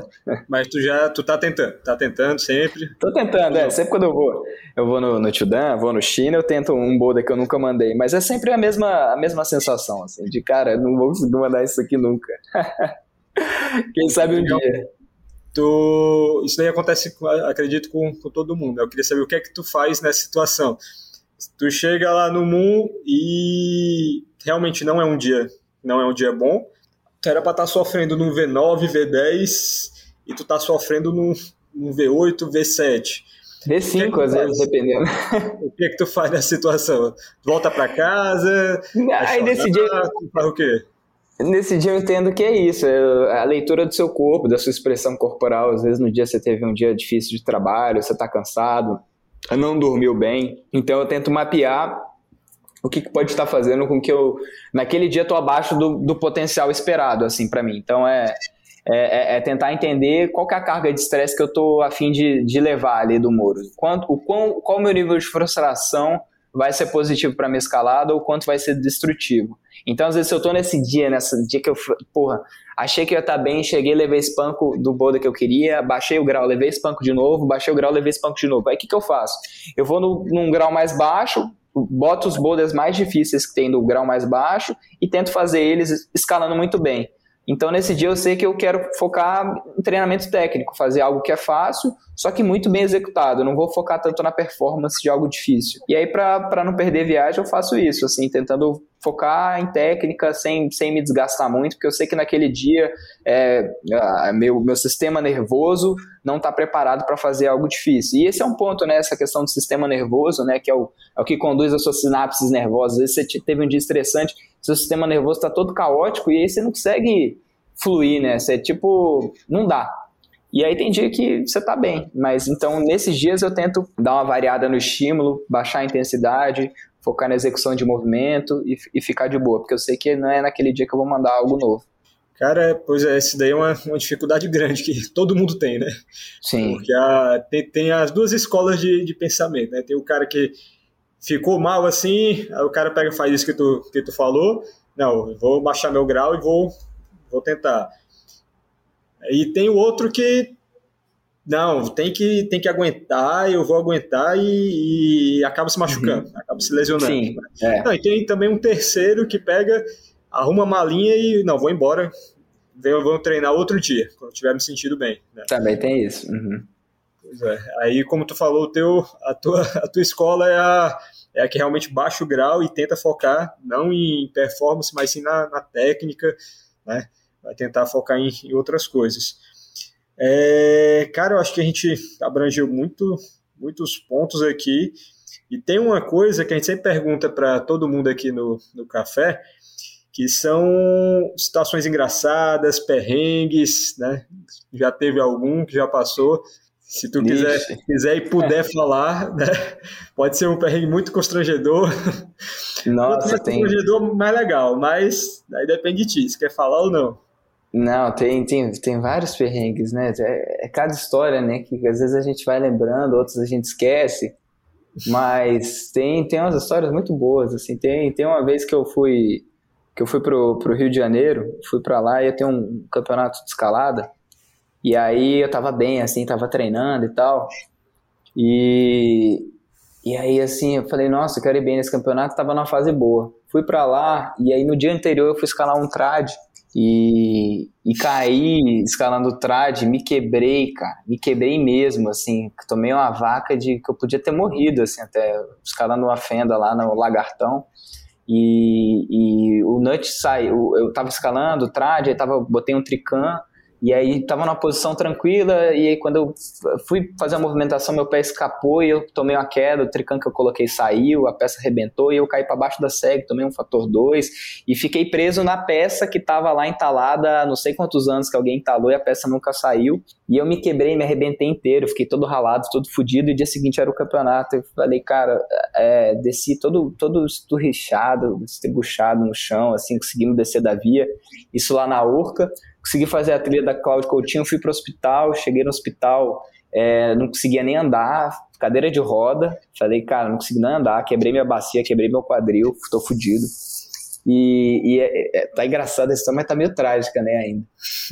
Mas tu já tu tá tentando, tá tentando sempre? Tô tentando, é, sempre quando eu vou, eu vou no, no Chudan, vou no China, eu tento um boulder que eu nunca mandei, mas é sempre a mesma a mesma sensação assim, de cara, não vou conseguir mandar isso aqui nunca. Quem sabe um dia tu, isso daí acontece, acredito, com, com todo mundo. Eu queria saber o que é que tu faz nessa situação. Tu chega lá no Moon e realmente não é um dia, não é um dia bom. Tu era para estar tá sofrendo num V9, V10 e tu tá sofrendo num, num V8, V7. V5, é às vezes, dependendo. O que é que tu faz nessa situação? Volta para casa? Aí nesse dia. Tu faz o quê? Nesse dia eu entendo que é isso, é a leitura do seu corpo, da sua expressão corporal. Às vezes no dia você teve um dia difícil de trabalho, você está cansado, não dormiu bem. Então eu tento mapear o que, que pode estar fazendo com que eu, naquele dia, estou abaixo do, do potencial esperado, assim, para mim. Então é, é, é, tentar entender qual é a carga de estresse que eu estou a fim de, de levar ali do muro. Quanto, o qual, qual o meu nível de frustração vai ser positivo para minha escalada ou quanto vai ser destrutivo. Então, às vezes, se eu tô nesse dia, nesse dia que eu, porra, achei que eu ia estar tá bem, cheguei, levei espanco do boulder que eu queria, baixei o grau, levei espanco de novo, baixei o grau, levei espanco de novo. Aí o que, que eu faço? Eu vou no, num grau mais baixo, boto os boulders mais difíceis que tem do grau mais baixo e tento fazer eles escalando muito bem. Então, nesse dia, eu sei que eu quero focar em treinamento técnico, fazer algo que é fácil, só que muito bem executado. Eu não vou focar tanto na performance de algo difícil. E aí, para não perder viagem, eu faço isso, assim, tentando focar em técnica sem, sem me desgastar muito, porque eu sei que naquele dia é, meu, meu sistema nervoso não está preparado para fazer algo difícil. E esse é um ponto, né? Essa questão do sistema nervoso, né? Que é o, é o que conduz as suas sinapses nervosas. Às vezes você teve um dia estressante, seu sistema nervoso está todo caótico e aí você não consegue fluir, né? Você tipo, não dá. E aí tem dia que você tá bem, mas então nesses dias eu tento dar uma variada no estímulo, baixar a intensidade, focar na execução de movimento e, e ficar de boa, porque eu sei que não é naquele dia que eu vou mandar algo novo. Cara, pois é, isso daí é uma, uma dificuldade grande que todo mundo tem, né? Sim. Porque a, tem, tem as duas escolas de, de pensamento, né? Tem o cara que ficou mal assim, aí o cara pega e faz isso que tu, que tu falou, não, vou baixar meu grau e vou, vou tentar. E tem o outro que não, tem que, tem que aguentar, eu vou aguentar e, e acaba se machucando, uhum. acaba se lesionando. Sim, é. não, e tem também um terceiro que pega, arruma a malinha e não, vou embora, vou, vou treinar outro dia, quando tiver me sentindo bem. Né? Também tem isso. Uhum. Pois é. Aí, como tu falou, teu, a, tua, a tua escola é a, é a que realmente baixa o grau e tenta focar não em performance, mas sim na, na técnica, né? Vai tentar focar em, em outras coisas. É, cara, eu acho que a gente abrangeu muito, muitos pontos aqui. E tem uma coisa que a gente sempre pergunta para todo mundo aqui no, no café, que são situações engraçadas, perrengues, né? Já teve algum que já passou. Se tu quiser, quiser e puder é. falar, né? pode ser um perrengue muito constrangedor. Nossa, muito tem... constrangedor mais legal, mas aí depende de ti, se quer falar ou não. Não, tem, tem, tem vários perrengues, né? É, é, cada história, né? Que às vezes a gente vai lembrando, outras a gente esquece. Mas tem, tem umas histórias muito boas, assim. Tem, tem uma vez que eu fui que eu fui pro, pro Rio de Janeiro, fui para lá e ia ter um campeonato de escalada. E aí eu tava bem, assim, tava treinando e tal. E, e aí, assim, eu falei, nossa, eu quero ir bem nesse campeonato, tava numa fase boa. Fui para lá e aí no dia anterior eu fui escalar um trad e, e caí escalando o trad, me quebrei, cara, me quebrei mesmo, assim, tomei uma vaca de que eu podia ter morrido, assim, até escalando uma fenda lá no lagartão. E, e o nut saiu, eu tava escalando o trad, aí tava, botei um trican E aí tava numa posição tranquila, e aí quando eu fui fazer a movimentação, meu pé escapou e eu tomei uma queda, o tricão que eu coloquei saiu, a peça arrebentou e eu caí para baixo da seg, tomei um fator 2 e fiquei preso na peça que tava lá entalada não sei quantos anos que alguém entalou e a peça nunca saiu. E eu me quebrei, me arrebentei inteiro, fiquei todo ralado, todo fodido, e dia seguinte era o campeonato. Eu falei, cara, é, desci todo, todo esturrichado, estribuchado no chão, assim, conseguimos descer da via, isso lá na Urca consegui fazer a trilha da Cláudio Coutinho, fui para o hospital, cheguei no hospital, é, não conseguia nem andar, cadeira de roda, falei, cara, não consegui nem andar, quebrei minha bacia, quebrei meu quadril, tô fudido. E, e é, é, tá engraçado essa história, mas tá meio trágica, né, ainda.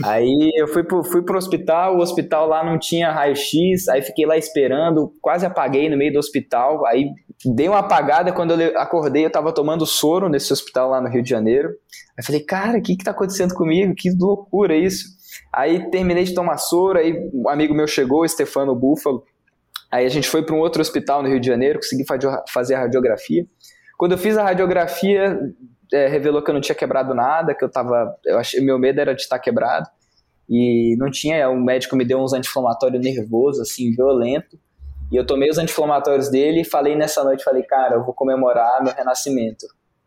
Aí eu fui pro, fui pro hospital, o hospital lá não tinha raio-x, aí fiquei lá esperando, quase apaguei no meio do hospital, aí dei uma apagada, quando eu acordei eu tava tomando soro nesse hospital lá no Rio de Janeiro. Aí falei, cara, o que que tá acontecendo comigo? Que loucura isso. Aí terminei de tomar soro, aí um amigo meu chegou, Stefano Búfalo, aí a gente foi para um outro hospital no Rio de Janeiro, consegui fazer a radiografia. Quando eu fiz a radiografia, é, revelou que eu não tinha quebrado nada, que eu tava. Eu achei, meu medo era de estar quebrado. E não tinha. O médico me deu uns anti-inflamatórios nervoso, assim, violento. E eu tomei os anti-inflamatórios dele e falei nessa noite, falei, cara, eu vou comemorar meu renascimento.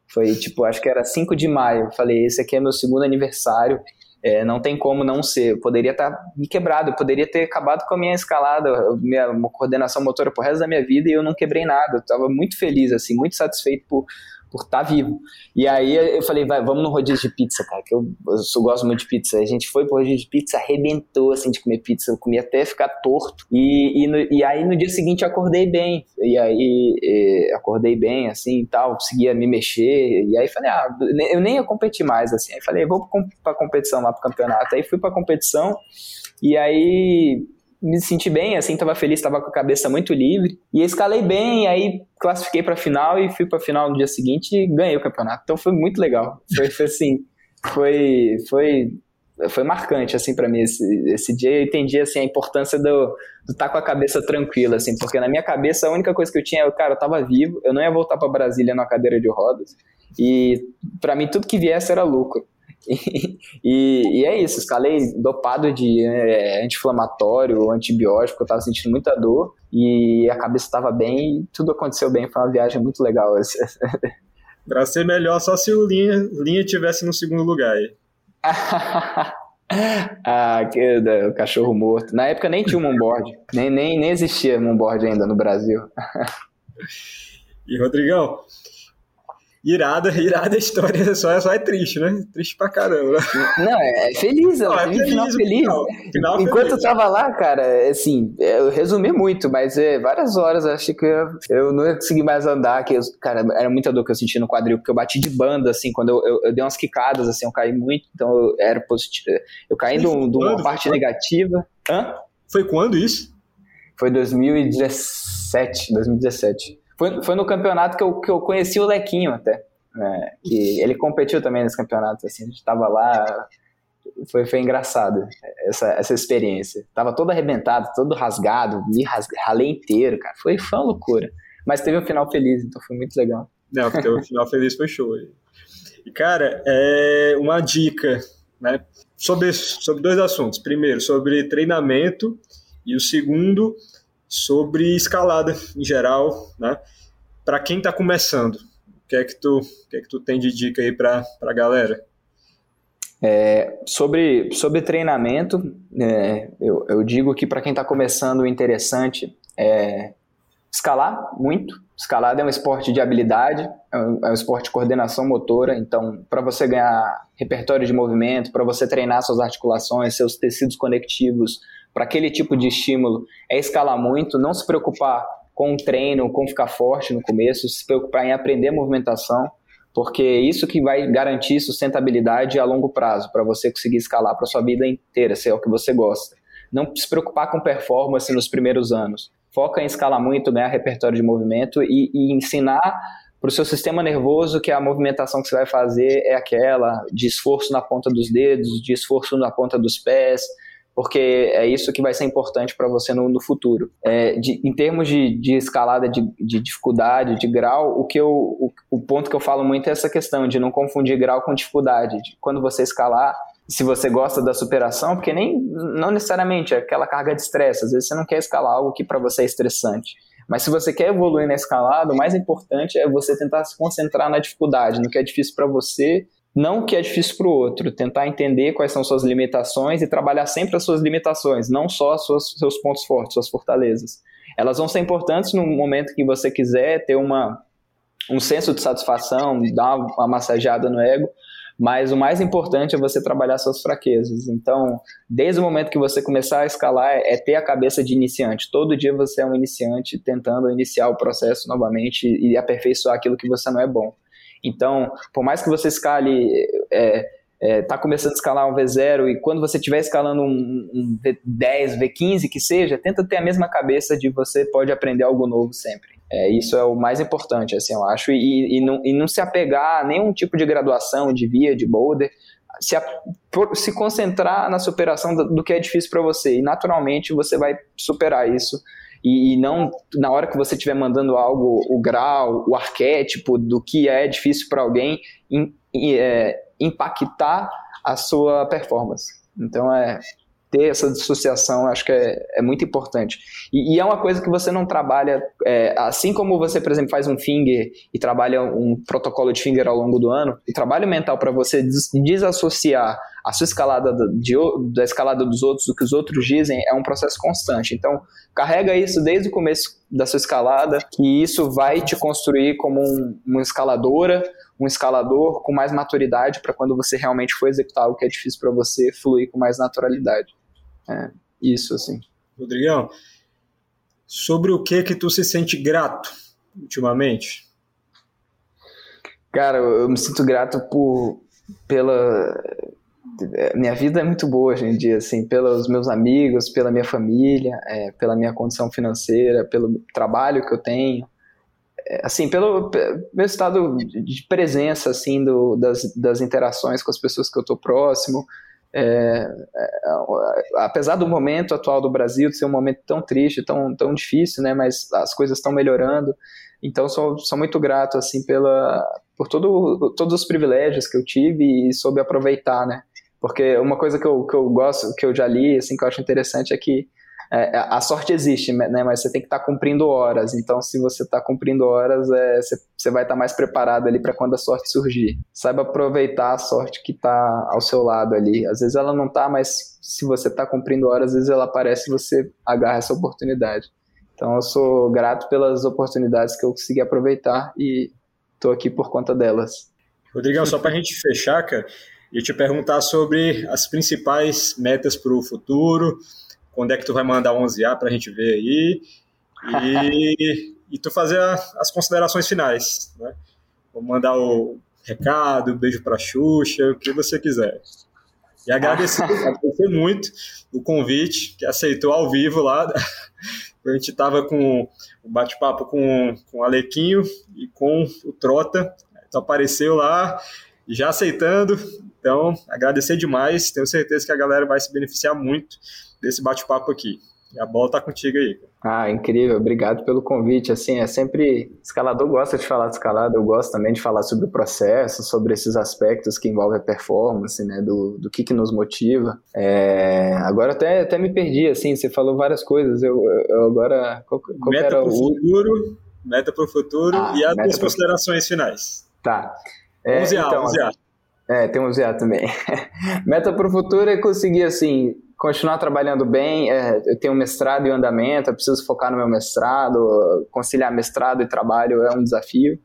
Foi tipo, acho que era 5 de maio. falei, esse aqui é meu segundo aniversário. É, não tem como não ser. Eu poderia estar tá me quebrado, eu poderia ter acabado com a minha escalada, minha coordenação motora pro resto da minha vida e eu não quebrei nada. Eu estava muito feliz, assim, muito satisfeito por por estar tá vivo. E aí eu falei, vai, vamos no rodízio de pizza, cara, que eu, eu gosto muito de pizza. A gente foi pro rodízio de pizza, arrebentou, assim, de comer pizza. Eu comi até ficar torto. E, e, no, e aí no dia seguinte eu acordei bem. E aí e, acordei bem, assim, e tal, conseguia me mexer. E aí falei, ah, eu nem ia competir mais, assim. Aí falei, vou pra competição lá pro campeonato. Aí fui pra competição. E aí me senti bem, assim, tava feliz, tava com a cabeça muito livre. E escalei bem, aí classifiquei pra final e fui pra final no dia seguinte e ganhei o campeonato. Então foi muito legal. Foi, foi assim, foi, foi, foi marcante, assim, para mim esse, esse dia. Eu entendi, assim, a importância do estar tá com a cabeça tranquila, assim, porque na minha cabeça a única coisa que eu tinha, cara, eu tava vivo, eu não ia voltar para Brasília na cadeira de rodas. E para mim tudo que viesse era lucro. E, e, é isso, escalei dopado de é, anti-inflamatório, antibiótico, eu tava sentindo muita dor e a cabeça estava bem e tudo aconteceu bem, foi uma viagem muito legal. Pra ser melhor, só se o Linha, Linha tivesse no segundo lugar aí. ah, que, o cachorro morto. Na época nem tinha um onboard, nem, nem, nem existia um onboard ainda no Brasil. e Rodrigão, irada, irada a história, só, só é triste, né? Triste pra caramba. Não, é, é feliz, não, é feliz, final feliz. Final, final Enquanto feliz. eu tava lá, cara, assim, eu resumi muito, mas é, várias horas eu achei que eu, eu não ia conseguir mais andar, que eu, cara, era muita dor que eu senti no quadril, porque eu bati de banda, assim, quando eu, eu, eu dei umas quicadas, assim, eu caí muito, então eu era positivo, eu caí de uma parte negativa. Hã? Foi quando isso? Foi 2017, 2017. Foi, foi no campeonato que eu, que eu conheci o Lequinho até. Né? Que ele competiu também nesse campeonato, assim, a gente tava lá, foi, foi engraçado essa, essa experiência. Tava todo arrebentado, todo rasgado, me ralei inteiro, cara. Foi, foi uma loucura. Mas teve um final feliz, então foi muito legal. Não, porque o final feliz foi show. E, cara, é uma dica, né? Sobre, sobre dois assuntos. Primeiro, sobre treinamento, e o segundo, sobre escalada em geral, né? Para quem está começando, o que é que tu, o que é que tu tem de dica aí para a galera? É, sobre, sobre treinamento, é, eu, eu digo que para quem está começando, o interessante é escalar muito. Escalada é um esporte de habilidade, é um, é um esporte de coordenação motora. Então, para você ganhar repertório de movimento, para você treinar suas articulações, seus tecidos conectivos, para aquele tipo de estímulo é escalar muito, não se preocupar com o treino, com ficar forte no começo, se preocupar em aprender movimentação, porque é isso que vai garantir sustentabilidade a longo prazo, para você conseguir escalar para sua vida inteira, se é o que você gosta. Não se preocupar com performance nos primeiros anos. Foca em escalar muito, ganhar repertório de movimento e, e ensinar para o seu sistema nervoso que a movimentação que você vai fazer é aquela de esforço na ponta dos dedos, de esforço na ponta dos pés, porque é isso que vai ser importante para você no, no futuro. É, de, em termos de, de escalada de, de, dificuldade, de grau, o, que eu, o, o, ponto que eu falo muito é essa questão de não confundir grau com dificuldade. De, quando você escalar, se você gosta da superação, porque nem não necessariamente é aquela carga de estresse, às vezes você não quer escalar algo que para você é estressante. Mas se você quer evoluir na escalada, o mais importante é você tentar se concentrar na dificuldade, no que é difícil para você, não que é difícil para o outro. Tentar entender quais são suas limitações e trabalhar sempre as suas limitações, não só os seus pontos fortes, suas fortalezas. Elas vão ser importantes no momento que você quiser ter uma, um senso de satisfação, dar uma massageada no ego, mas o mais importante é você trabalhar suas fraquezas. Então, desde o momento que você começar a escalar, é ter a cabeça de iniciante. Todo dia você é um iniciante tentando iniciar o processo novamente e aperfeiçoar aquilo que você não é bom. Então, por mais que você escale, é, é, tá começando a escalar um V0 e quando você estiver escalando um, um V10, V15 que seja, tenta ter a mesma cabeça de você pode aprender algo novo sempre. É, isso é o mais importante, assim, eu acho, e, e, não, e não se apegar a nenhum tipo de graduação, de via, de boulder, se, se concentrar na superação do, do que é difícil para você, e naturalmente você vai superar isso, e, e, não na hora que você estiver mandando algo, o grau, o arquétipo do que é difícil para alguém, in, é, impactar a sua performance. Então é ter essa dissociação, acho que é, é muito importante. E, e, é uma coisa que você não trabalha, é, assim como você, por exemplo, faz um finger e trabalha um protocolo de finger ao longo do ano, o trabalho mental para você des desassociar a sua escalada de, da escalada dos outros, do que os outros dizem, é um processo constante. Então, carrega isso desde o começo da sua escalada, que isso vai te construir como um, uma escaladora, um escalador com mais maturidade para quando você realmente for executar o que é difícil para você, fluir com mais naturalidade. É, isso, assim. Rodrigão, sobre o que que tu se sente grato ultimamente? Cara, eu me sinto grato por pela minha vida é muito boa hoje em dia, assim, pelos meus amigos, pela minha família, é, pela minha condição financeira, pelo trabalho que eu tenho, é, assim, pelo, pelo meu estado de presença, assim, do, das, das interações com as pessoas que eu estou próximo, é, é, apesar do momento atual do Brasil de ser um momento tão triste, tão, tão difícil, né, mas as coisas estão melhorando, então sou, sou muito grato assim pela por todo, todos os privilégios que eu tive e soube aproveitar, né, porque uma coisa que eu, que eu gosto, que eu já li, assim, que eu acho interessante é que é, a sorte existe, né? Mas você tem que estar tá cumprindo horas. Então, se você está cumprindo horas, é, você, você vai estar tá mais preparado ali para quando a sorte surgir. Saiba aproveitar a sorte que está ao seu lado ali. Às vezes ela não está, mas se você está cumprindo horas, às vezes ela aparece e você agarra essa oportunidade. Então, eu sou grato pelas oportunidades que eu consegui aproveitar e estou aqui por conta delas. Rodrigão, só para a gente fechar, cara, e te perguntar sobre as principais metas para o futuro quando é que tu vai mandar 11A para a gente ver aí, e, e tu fazer a, as considerações finais, né? Vou mandar o recado, um beijo para Xuxa, o que você quiser. E agradecer, agradecer muito o convite que aceitou ao vivo lá. A gente estava com o bate-papo com, com o Alequinho e com o Trota. Tu apareceu lá, já aceitando. Então, agradecer demais. Tenho certeza que a galera vai se beneficiar muito desse bate-papo aqui. E a bola tá contigo aí. Ah, incrível. Obrigado pelo convite. Assim, é sempre. Escalador gosta de falar de escalada, eu gosto também de falar sobre o processo, sobre esses aspectos que envolvem a performance, né? Do, do que, que nos motiva. É... Agora até, até me perdi, assim, você falou várias coisas. Eu, eu agora. Qual, qual meta era o futuro, meta para o futuro ah, e as considerações finais. Tá. É, 11 A, então, 11 A. É, tem um ZA também. meta para o futuro é conseguir, assim, continuar trabalhando bem. É, eu tenho um mestrado em andamento, eu preciso focar no meu mestrado. Conciliar mestrado e trabalho é um desafio.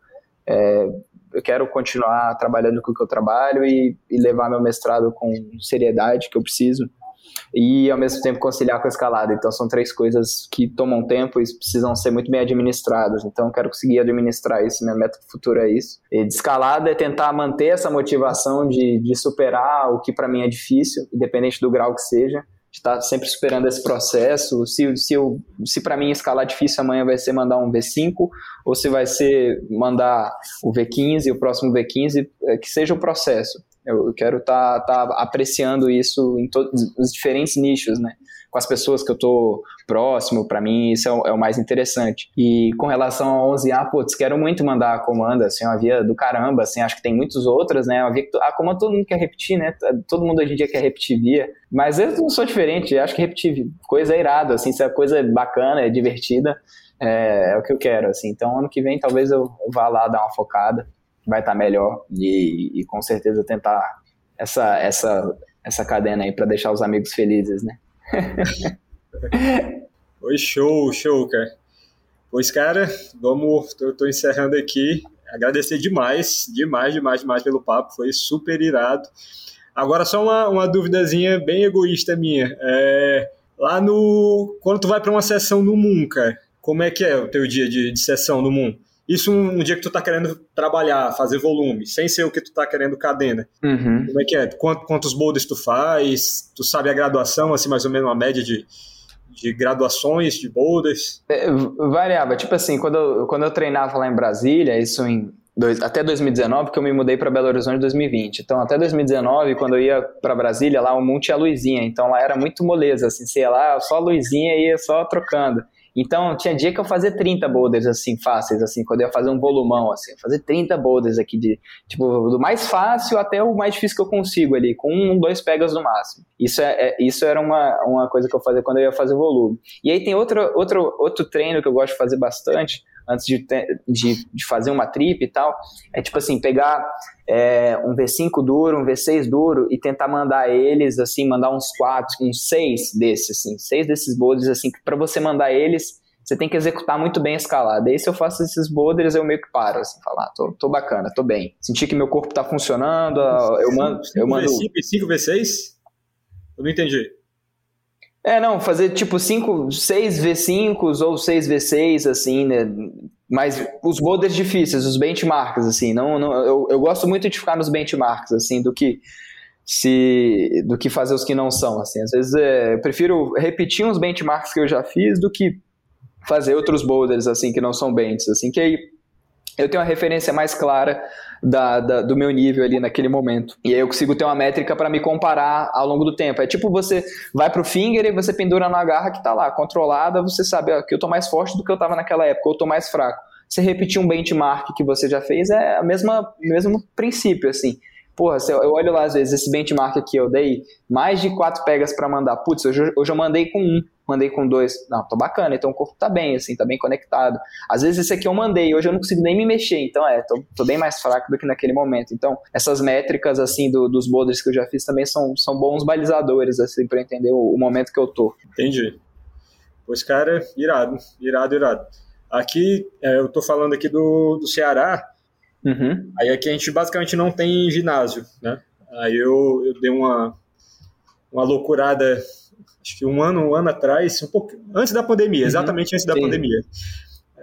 É, eu quero continuar trabalhando com o que eu trabalho e, e levar meu mestrado com seriedade que eu preciso e ao mesmo tempo conciliar com a escalada. Então são três coisas que tomam tempo e precisam ser muito bem administradas. Então quero conseguir administrar isso, minha meta futura é isso. E de escalada é tentar manter essa motivação de, de superar o que para mim é difícil, independente do grau que seja. Estar tá sempre superando esse processo. Se, se, se para mim escalar difícil amanhã vai ser mandar um V5, ou se vai ser mandar o V15, o próximo V15, é, que seja o processo eu, quero estar tá, tá apreciando isso em todos os diferentes nichos, né? com as pessoas que eu tô próximo, para mim isso é o, é o, mais interessante. E com relação ao 11A, putz, quero muito mandar a comanda, assim, uma via do caramba, assim, acho que tem muitas outras, né, uma via que a comanda todo mundo quer repetir, né, todo mundo hoje em dia quer repetir via, mas eu não sou diferente, acho que repetir coisa é irado, assim, se é coisa bacana, é divertida, é, é, o que eu quero, assim, então ano que vem talvez eu vá lá dar uma focada, vai estar tá melhor e, e com certeza tentar essa, essa, essa cadena aí para deixar os amigos felizes, né? Oi, show, show, cara. Pois, cara, vamos. Tô, tô, encerrando aqui. Agradecer demais, demais, demais, demais pelo papo. Foi super irado. Agora, só uma, uma duvidazinha bem egoísta minha. É, lá no. Quando tu vai para uma sessão no Moon, cara, como é que é o teu dia de, de sessão no Moon? Isso um, um, dia que tu tá querendo trabalhar, fazer volume, sem ser o que tu tá querendo cadena. Uhum. Como é que é? Quanto, quantos boulders tu faz? Tu sabe a graduação, assim, mais ou menos uma média de, de graduações de boulders? É, variava. Tipo assim, quando eu, quando eu treinava lá em Brasília, isso em dois, até 2019, porque eu me mudei para Belo Horizonte em 2020. Então, até 2019, quando eu ia para Brasília, lá o Monte tinha luzinha. Então, lá era muito moleza, assim, sei lá, só a luzinha ia só trocando. Então, tinha dia que eu fazia 30 boulders, assim, fáceis, assim, quando eu ia fazer um volumão, assim, fazer 30 boulders aqui, de, tipo, do mais fácil até o mais difícil que eu consigo ali, com um, dois pegas no máximo. Isso, é, é, isso era uma, uma coisa que eu fazia quando eu ia fazer volume. E aí tem outro, outro, outro treino que eu gosto de fazer bastante, antes de, de, de fazer uma trip e tal, é tipo assim, pegar é, um V5 duro, um V6 duro e tentar mandar eles, assim, mandar uns quatro, uns seis desses, assim, seis desses boulders, assim, que para você mandar eles, você tem que executar muito bem a escalada. E aí, se eu faço esses boulders, eu meio que paro, assim, falar, ah, tô, tô bacana, tô bem. Sentir que meu corpo tá funcionando, eu mando... Eu mando... V5 e 5 V6? Eu não entendi. É, não, fazer tipo 5, 6 V5s ou 6 V6, assim, né? Mas os boulders difíceis, os benchmarks, assim, não, não eu, eu gosto muito de ficar nos benchmarks, assim, do que se do que fazer os que não são, assim. Às vezes é, eu prefiro repetir uns benchmarks que eu já fiz do que fazer outros boulders, assim, que não são bends, assim, que aí eu tenho uma referência mais clara da, da, do meu nível ali naquele momento. E aí eu consigo ter uma métrica para me comparar ao longo do tempo. É tipo você vai pro finger e você pendura na garra que tá lá, controlada, você sabe ó, que eu tô mais forte do que eu tava naquela época, eu tô mais fraco. Você repetir um benchmark que você já fez é o mesmo princípio, assim. Porra, eu olho lá às vezes, esse benchmark aqui eu dei mais de quatro pegas para mandar. Putz, hoje, hoje eu mandei com um mandei com dois. Não, tô bacana, então o corpo tá bem, assim, tá bem conectado. Às vezes esse aqui eu mandei, hoje eu não consigo nem me mexer, então é, tô, tô bem mais fraco do que naquele momento. Então, essas métricas, assim, do, dos boulders que eu já fiz também são, são bons balizadores, assim, pra entender o, o momento que eu tô. Entendi. Pois, cara, irado, irado, irado. Aqui, é, eu tô falando aqui do, do Ceará, uhum. aí aqui a gente basicamente não tem ginásio, né? Aí eu, eu dei uma, uma loucurada acho que um ano, um ano atrás, um pouco antes da pandemia, uhum. exatamente antes da Sim. pandemia.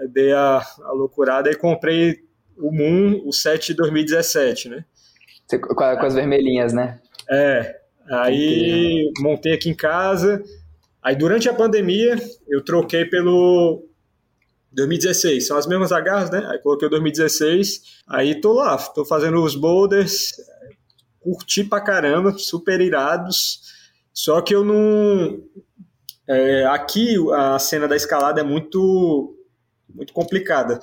Eu dei a, a loucurada e comprei o Moon, o 7 de 2017, né? Com, com as vermelhinhas, né? É. Aí montei aqui em casa. Aí durante a pandemia eu troquei pelo 2016. São as mesmas agarras, né? Aí coloquei o 2016. Aí tô lá, tô fazendo os boulders. Curti pra caramba, super irados. Só que eu não. É, aqui a cena da escalada é muito, muito complicada.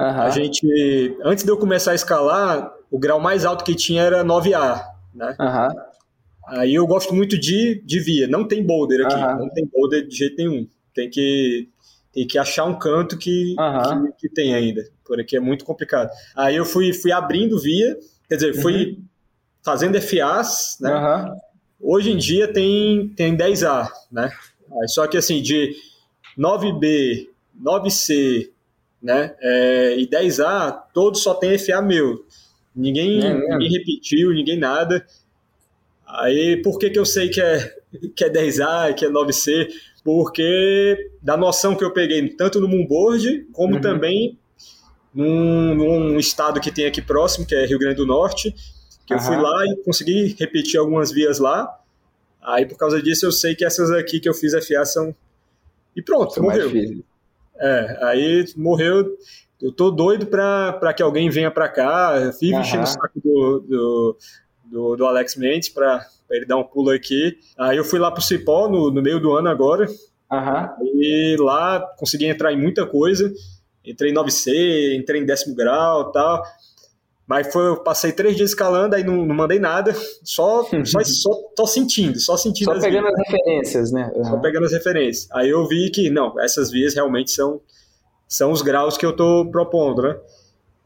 Uhum. A gente, antes de eu começar a escalar, o grau mais alto que tinha era 9A, né? Uhum. Aí eu gosto muito de, de via. Não tem boulder aqui, uhum. não tem boulder de jeito nenhum. Tem que, tem que achar um canto que, que, que, tem ainda, por aqui é muito complicado. Aí eu fui, fui abrindo via, quer dizer, fui uhum. fazendo FAs, né? Hoje em dia tem, tem 10A, né? Só que assim, de 9B, 9C, né? É, e 10A, todos só tem FA meu. Ninguém, é, ninguém repetiu, ninguém nada. Aí, por que, que eu sei que é, que é 10A, que é 9C? Porque da noção que eu peguei tanto no Moonboard, como uhum. também num, num estado que tem aqui próximo, que é Rio Grande do Norte, que uhum. eu fui lá e consegui repetir algumas vias lá. Aí, por causa disso, eu sei que essas aqui que eu fiz FA são. E pronto, são morreu. É, aí morreu. Eu tô doido para que alguém venha para cá. Eu fiz uhum. enchendo o saco do, do, do, do Alex Mendes para ele dar um pulo aqui. Aí eu fui lá pro Cipó no, no meio do ano agora. Uhum. E lá consegui entrar em muita coisa. Entrei em 9C, entrei em décimo grau e tal. Mas foi, eu passei três dias escalando, aí não, não mandei nada, só, só, só tô sentindo, só sentindo. Só pegando vias. as referências, né? Uhum. Só pegando as referências. Aí eu vi que, não, essas vias realmente são, são os graus que eu tô propondo, né?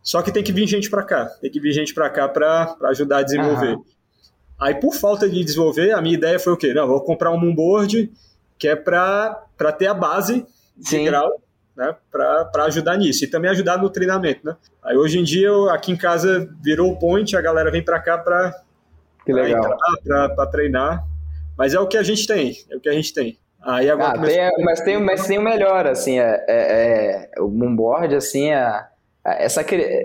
Só que tem que vir gente para cá, tem que vir gente para cá para ajudar a desenvolver. Uhum. Aí, por falta de desenvolver, a minha ideia foi o quê? Não, vou comprar um moonboard que é para ter a base de Sim. grau né, para ajudar nisso e também ajudar no treinamento, né? Aí hoje em dia eu, aqui em casa virou o point, a galera vem para cá para para treinar, mas é o que a gente tem, é o que a gente tem. Aí agora ah, tem, mas tem, mas tem o melhor assim, é, é, é o moonboard assim, é, é essa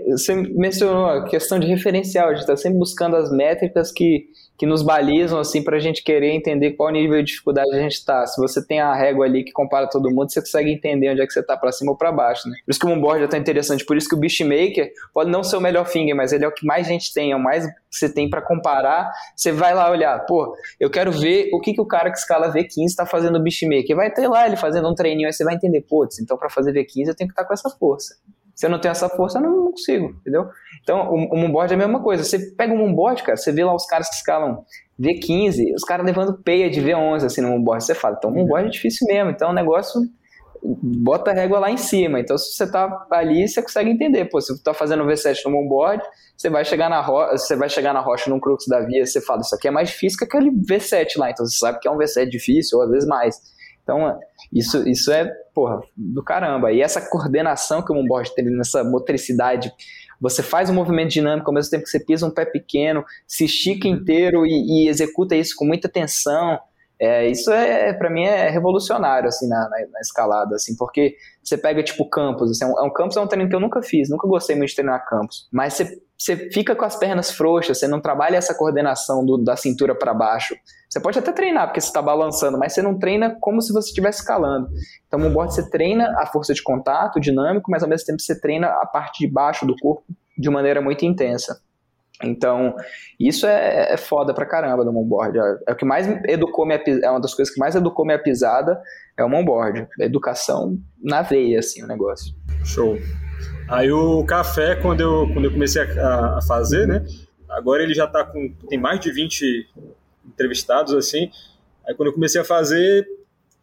você mencionou a questão de referencial, a gente está sempre buscando as métricas que que nos balizam assim para a gente querer entender qual nível de dificuldade a gente está. Se você tem a régua ali que compara todo mundo, você consegue entender onde é que você está para cima ou para baixo, né? Por isso que o Moonboard é tão interessante, por isso que o Beastmaker pode não ser o melhor finger, mas ele é o que mais gente tem, é o mais que você tem para comparar. Você vai lá olhar, pô, eu quero ver o que, que o cara que escala V15 está fazendo no Beastmaker. Vai ter lá ele fazendo um treininho, aí você vai entender, putz, então para fazer V15 eu tenho que estar tá com essa força. Se eu não tenho essa força, eu não consigo, entendeu? Então, o, o moonboard é a mesma coisa. Você pega um moonboard, cara, você vê lá os caras que escalam V15, os caras levando peia de V11 assim no moonboard. Você fala, então, moonboard é difícil mesmo. Então, o negócio bota a régua lá em cima. Então, se você tá ali, você consegue entender. Pô, se você tá fazendo V7 no moonboard, você vai chegar na você vai chegar na rocha num crux da via, você fala, isso aqui é mais difícil que aquele V7 lá. Então, você sabe que é um V7 difícil, ou às vezes mais. Então, isso, isso é, porra, do caramba. E essa coordenação que o moonboard tem nessa motricidade, você faz um movimento dinâmico ao mesmo tempo que você pisa um pé pequeno, se estica inteiro e, e executa isso com muita tensão. É, isso é, para mim, é revolucionário, assim, na, na, na, escalada, assim, porque você pega, tipo, campos, assim, é é um campus é um treino que eu nunca fiz, nunca gostei muito de treinar campos, mas você, você fica com as pernas frouxas, você não trabalha essa coordenação do, da cintura para baixo, você pode até treinar, porque você está balançando, mas você não treina como se você estivesse escalando. Então, no board você treina a força de contato, dinâmico, mas ao mesmo tempo você treina a parte de baixo do corpo de maneira muito intensa. Então, isso é, é foda pra caramba no moonboard. É, é, o que mais educou minha é uma das coisas que mais educou minha pisada é o moonboard. Educação na veia, assim, o negócio. Show. Aí o café, quando eu, quando eu comecei a, a fazer, né? Agora ele já tá com. tem mais de 20 entrevistados, assim. Aí quando eu comecei a fazer,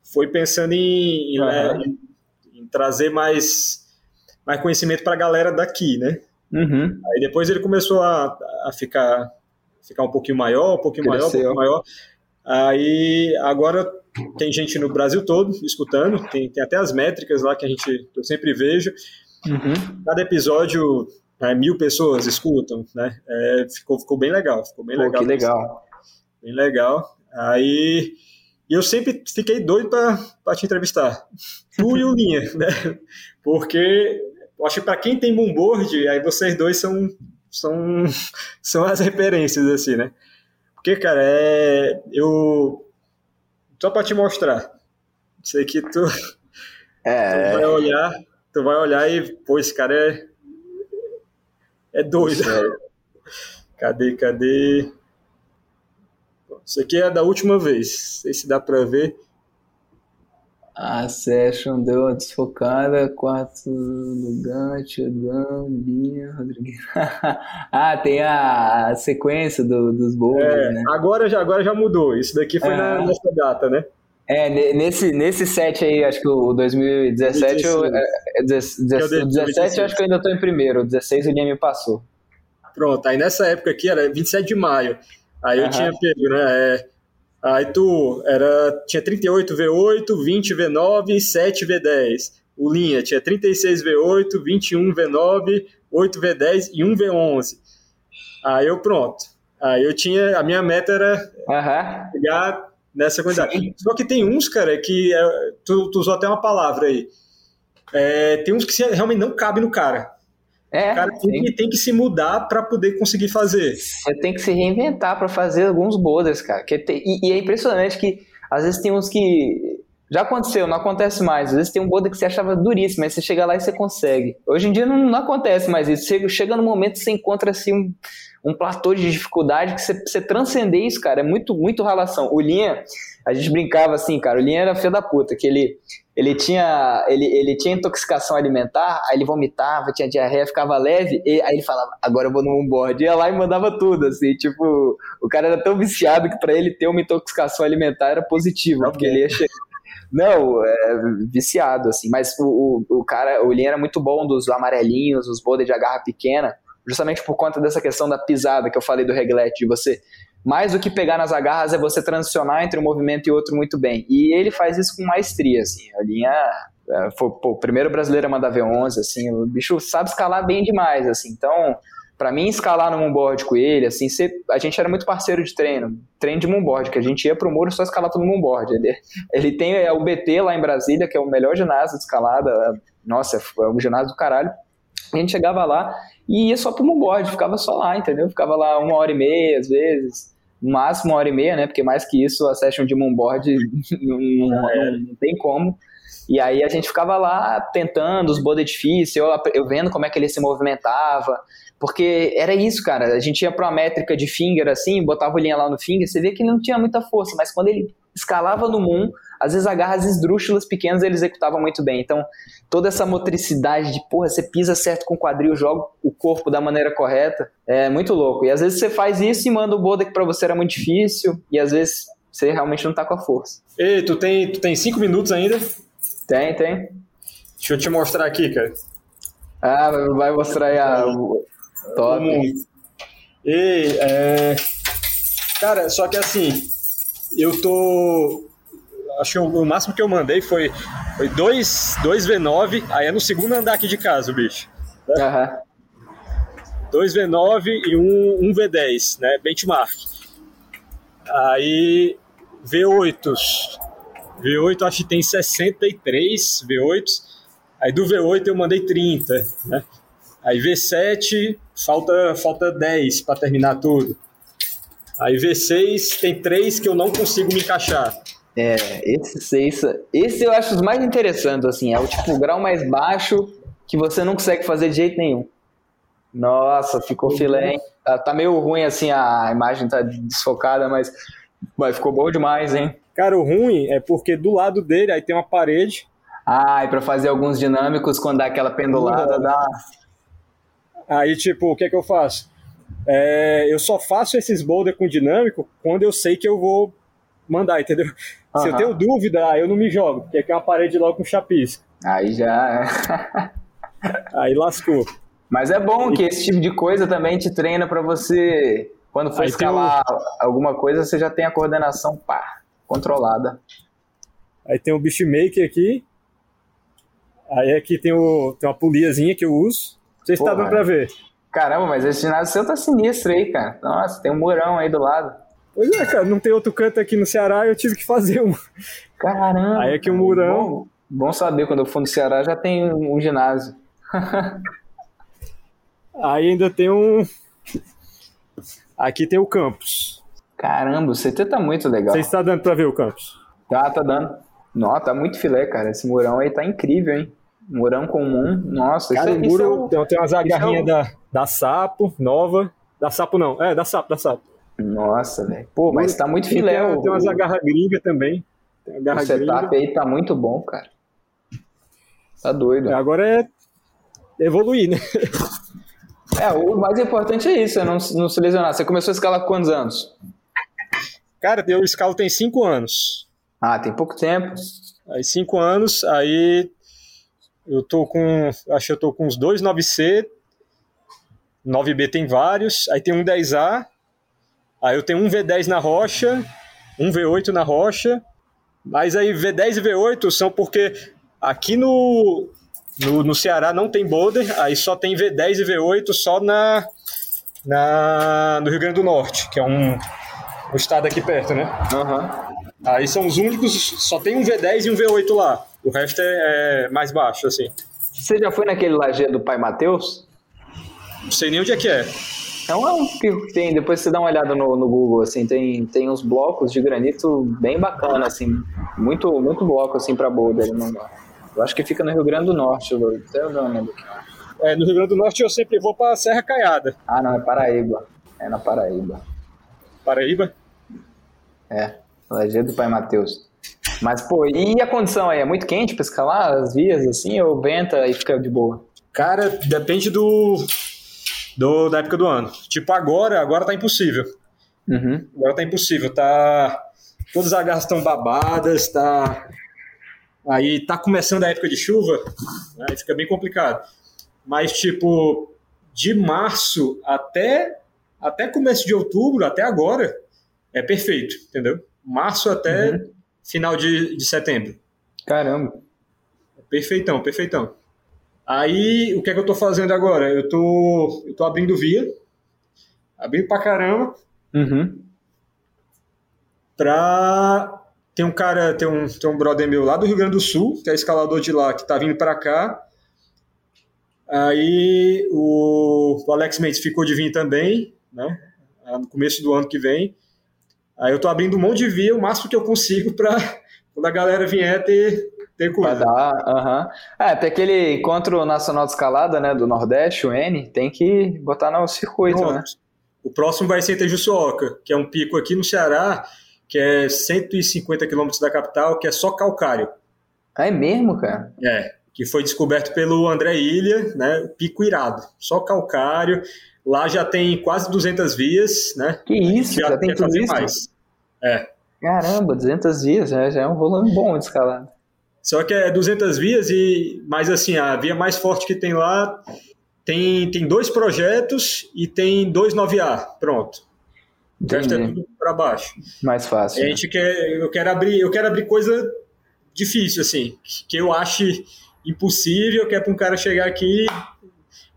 foi pensando em, em, uhum. em, em trazer mais, mais conhecimento para a galera daqui, né? Uhum. Aí depois ele começou a, a ficar, ficar um pouquinho maior, um pouquinho Cresceu. maior, um pouquinho maior. Aí agora tem gente no Brasil todo escutando, tem, tem até as métricas lá que a gente eu sempre vejo. Uhum. Cada episódio é, mil pessoas escutam, né? É, ficou, ficou bem legal, ficou bem Pô, legal. Que legal. Bem legal. Aí eu sempre fiquei doido para te entrevistar. Tu e o Linha, né? Porque eu acho que para quem tem boomboard, aí vocês dois são, são, são as referências, assim, né? Porque, cara, é. Eu. Só para te mostrar. Sei que tu. É. Tu vai olhar, tu vai olhar e, pô, esse cara é. É doido. Cadê, cadê? Isso aqui é da última vez. Não sei se dá para ver. A session deu uma desfocada, quarto do Gante, Dan, Linha, Rodrigues. ah, tem a, a sequência do, dos bolos, é, né? Agora já, agora já mudou. Isso daqui foi é. na, nessa data, né? É, nesse, nesse set aí, acho que o 2017, 2016. eu, é, 17, 17 acho que eu ainda estou em primeiro, o 16 o Linha me passou. Pronto, aí nessa época aqui era 27 de maio. Aí eu tinha pego, né? É, Aí tu era, tinha 38 V8, 20 V9, 7 V10. O linha tinha 36 V8, 21 V9, 8 V10 e 1 V11. Aí eu pronto. Aí eu tinha, a minha meta era uhum. pegar nessa quantidade. Sim. Só que tem uns, cara, que é, tu, tu usou até uma palavra aí. É, tem uns que realmente não cabe no cara. É, o cara tem que, tem que, se mudar para poder conseguir fazer. Você tem que se reinventar para fazer alguns boulders, cara. Tem, e, e, é impressionante que às vezes tem uns que Já aconteceu, não acontece mais. Às vezes tem um boulder que você achava duríssimo, mas você chega lá e você consegue. Hoje em dia não, não acontece mais isso. Chega, chega no momento que você encontra assim um, um platô de dificuldade que você, você transcender isso, cara. É muito, muito relação. O Linha, a gente brincava assim, cara. O Linha era filho da puta, que ele, ele, tinha, ele, ele tinha intoxicação alimentar, aí ele vomitava, tinha diarreia, ficava leve, e aí ele falava, agora eu vou no onboard. Ia lá e mandava tudo, assim. Tipo, o cara era tão viciado que para ele ter uma intoxicação alimentar era positivo, porque ele ia chegar não, é, viciado, assim. Mas o, o, o cara, o Linha era muito bom dos amarelinhos, os boulder de agarra pequena, justamente por conta dessa questão da pisada que eu falei do reglete, de você. Mais do que pegar nas agarras é você transicionar entre um movimento e outro muito bem. E ele faz isso com maestria, assim. A linha é, foi o primeiro brasileiro a mandar V11, assim. O bicho sabe escalar bem demais, assim. Então, para mim escalar no moonboard com ele, assim, a gente era muito parceiro de treino, treino de moonboard, que a gente ia pro muro só escalar tudo no moonboard. Ele, ele tem é, o BT lá em Brasília, que é o melhor ginásio de escalada, nossa, é um ginásio do caralho. A gente chegava lá e ia só pro moonboard, ficava só lá, entendeu? Ficava lá uma hora e meia, às vezes, no máximo uma hora e meia, né? Porque mais que isso, a session de moonboard não, não, não, não tem como. E aí a gente ficava lá tentando os bodes difíceis, eu, eu vendo como é que ele se movimentava, porque era isso, cara. A gente ia pra uma métrica de finger assim, botava a linha lá no finger, você vê que não tinha muita força, mas quando ele escalava no moon, às vezes agarras esdrúxulas pequenas ele executava muito bem. Então, toda essa motricidade de, porra, você pisa certo com o quadril, joga o corpo da maneira correta, é muito louco. E às vezes você faz isso e manda o boulder que pra você era muito difícil, e às vezes você realmente não tá com a força. Ei, tu tem, tu tem cinco minutos ainda? Tem, tem. Deixa eu te mostrar aqui, cara. Ah, vai mostrar aí a, Top. E, é... Cara, só que assim, eu tô. Acho que o máximo que eu mandei foi, foi dois, dois V9, aí é no segundo andar aqui de casa, o bicho. Né? Uhum. Dois V9 e um, um V10, né? Benchmark. Aí V8. V8 acho que tem 63 V8. Aí do V8 eu mandei 30, né? Aí V7, falta, falta 10 para terminar tudo. Aí V6 tem 3 que eu não consigo me encaixar. É, esse 6, esse eu acho os mais interessantes, assim, é o tipo grau mais baixo que você não consegue fazer de jeito nenhum. Nossa, ficou filé, hein? Tá, tá meio ruim assim, a imagem tá desfocada, mas, mas ficou bom demais, hein? Cara, o ruim é porque do lado dele aí tem uma parede. Ah, e pra fazer alguns dinâmicos, quando dá aquela pendulada, dá Aí, tipo, o que é que eu faço? É, eu só faço esses boulder com dinâmico quando eu sei que eu vou mandar, entendeu? Uhum. Se eu tenho dúvida, aí eu não me jogo, porque aqui é uma parede logo com chapisco. Aí já. aí lascou. Mas é bom que esse tipo de coisa também te treina para você, quando for aí escalar o... alguma coisa, você já tem a coordenação pá, controlada. Aí tem o Beachmaker aqui. Aí aqui tem, o, tem uma poliazinha que eu uso. Vocês estão dando pra ver. Caramba, mas esse ginásio seu tá sinistro aí, cara. Nossa, tem um murão aí do lado. Pois é, cara, não tem outro canto aqui no Ceará, eu tive que fazer um. Caramba. Aí aqui um murão. Bom, bom saber, quando eu for no Ceará já tem um ginásio. aí ainda tem um. Aqui tem o campus. Caramba, o CT tá muito legal. Você está dando pra ver o campus? Tá, tá dando. Nossa, tá muito filé, cara. Esse murão aí tá incrível, hein? Murão comum, nossa. Cara, isso, é- muro, isso é, tem umas agarrinhas é da, da Sapo, nova. Da Sapo não, é, da Sapo, da Sapo. Nossa, velho. Pô, mas tá muito filé. Tem, tem umas agarras gringas também. Tem o setup gringa. aí tá muito bom, cara. Tá doido. É, agora é evoluir, né? É, o mais importante é isso, é não, não se lesionar. Você começou a escalar com quantos anos? Cara, eu escalo tem cinco anos. Ah, tem pouco tempo. Aí cinco anos, aí eu tô com. Acho que eu tô com uns dois 9C. 9B tem vários. Aí tem um 10A. Aí eu tenho um V10 na rocha. Um V8 na rocha. Mas aí V10 e V8 são porque aqui no, no, no Ceará não tem boulder. Aí só tem V10 e V8 só na, na, no Rio Grande do Norte, que é um, um estado aqui perto, né? Uhum. Aí são os únicos, só tem um V10 e um V8 lá. O resto é, é mais baixo, assim. Você já foi naquele lajeiro do Pai Mateus? Não sei nem onde é que é. É um, é um pico que tem, depois você dá uma olhada no, no Google, assim, tem, tem uns blocos de granito bem bacana, assim, muito, muito bloco, assim, pra boulder. Eu acho que fica no Rio Grande do Norte, eu até não lembro aqui. É, no Rio Grande do Norte eu sempre vou pra Serra Caiada. Ah, não, é Paraíba. É na Paraíba. Paraíba? É, Lajeado do Pai Mateus. Mas, pô, e a condição aí? É muito quente pra escalar as vias, assim, ou venta e fica de boa? Cara, depende do, do da época do ano. Tipo, agora, agora tá impossível. Uhum. Agora tá impossível, tá... Todas as agarras estão babadas, tá... Aí tá começando a época de chuva, aí fica bem complicado. Mas, tipo, de março até, até começo de outubro, até agora, é perfeito, entendeu? Março até uhum. final de, de setembro. Caramba. Perfeitão, perfeitão. Aí, o que é que eu tô fazendo agora? Eu tô, eu tô abrindo via, abrindo pra caramba, uhum. pra... Tem um cara, tem um, tem um brother meu lá do Rio Grande do Sul, que é escalador de lá, que tá vindo para cá. Aí o, o Alex Mendes ficou de vir também, né? No começo do ano que vem. Aí eu tô abrindo um monte de via, o máximo que eu consigo para quando a galera vier ter, ter coisa. Vai dar, aham. É, até aquele encontro nacional de escalada, né, do Nordeste, o N, tem que botar no circuito, Pronto. né? O próximo vai ser Tejuçuoca, que é um pico aqui no Ceará, que é 150 quilômetros da capital, que é só calcário. Ah, é mesmo, cara? É, que foi descoberto pelo André Ilha, né, pico irado, só calcário, Lá já tem quase 200 vias, né? Que isso, já, já tem tudo isso? Mais. É. Caramba, 200 vias, já, já é um volume bom de escalada. Só que é 200 vias e, mais assim, a via mais forte que tem lá tem, tem dois projetos e tem dois 9A, pronto. O resto é tudo para baixo. Mais fácil. A gente quer, eu quero abrir, eu quero abrir coisa difícil assim, que eu ache impossível, que é para um cara chegar aqui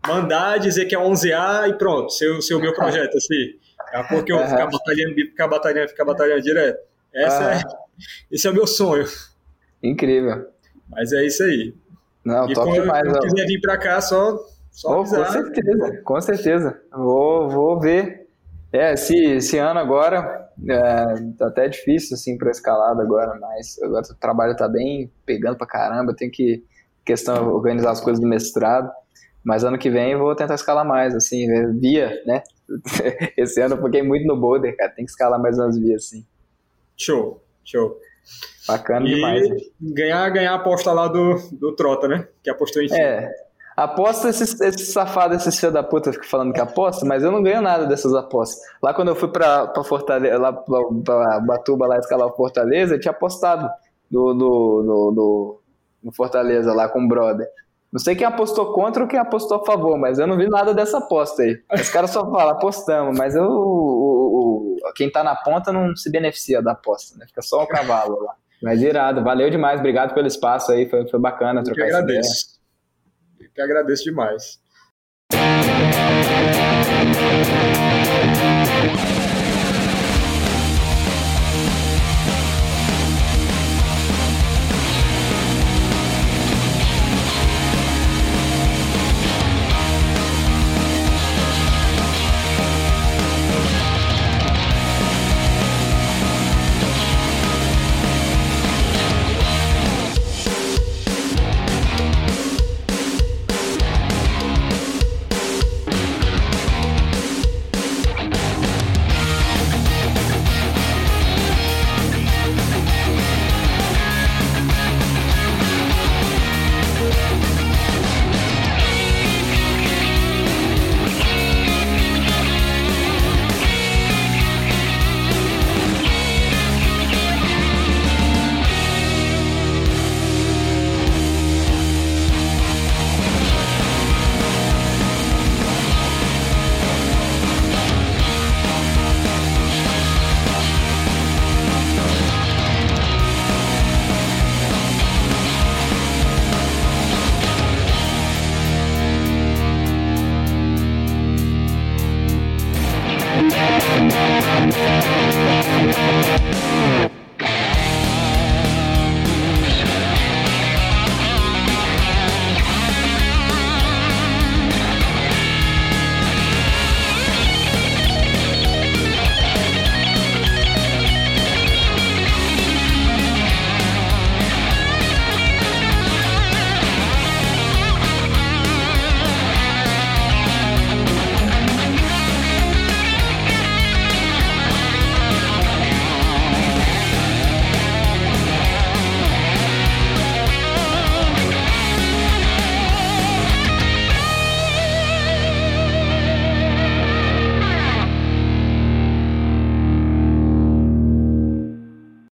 mandar, dizer que é 11A e pronto, seu, seu meu projeto, assim. É porque eu uhum. ficar batalhando, ficar batalhando, ficar batalhando direto. Essa uhum. é, esse é o meu sonho. Incrível. Mas é isso aí. Não, e top quando, demais. Se quiser vir para cá, só, só oh, Com certeza, com certeza. Vou, vou ver. É, esse, esse ano agora é, tá até difícil assim para escalada agora, mas agora o trabalho tá bem pegando para caramba, tem que questão organizar as coisas do mestrado. Mas ano que vem eu vou tentar escalar mais, assim, é, via, né? Esse ano eu foquei muito no boulder, cara. Tem que escalar mais umas vias, assim. Show, show. Bacana e demais. Né? Ganhar, ganhar a aposta lá do, do Trota, né? Que apostou em si. É. Aposta, esses, esses safados, esses filhos da puta ficam falando que aposta, mas eu não ganho nada dessas apostas. Lá quando eu fui pra, pra Fortaleza, lá pra, pra Batuba, lá escalar o Fortaleza, eu tinha apostado no, no, no, no, no Fortaleza lá com o brother. Não sei quem apostou contra ou quem apostou a favor, mas eu não vi nada dessa aposta aí. Os caras só falam, apostamos, mas eu, o, quem tá na ponta não se beneficia da aposta, né? Fica só o cavalo lá. Mas irado, valeu demais, obrigado pelo espaço aí, foi, foi bacana trocar eu que agradeço. Eu que agradeço demais.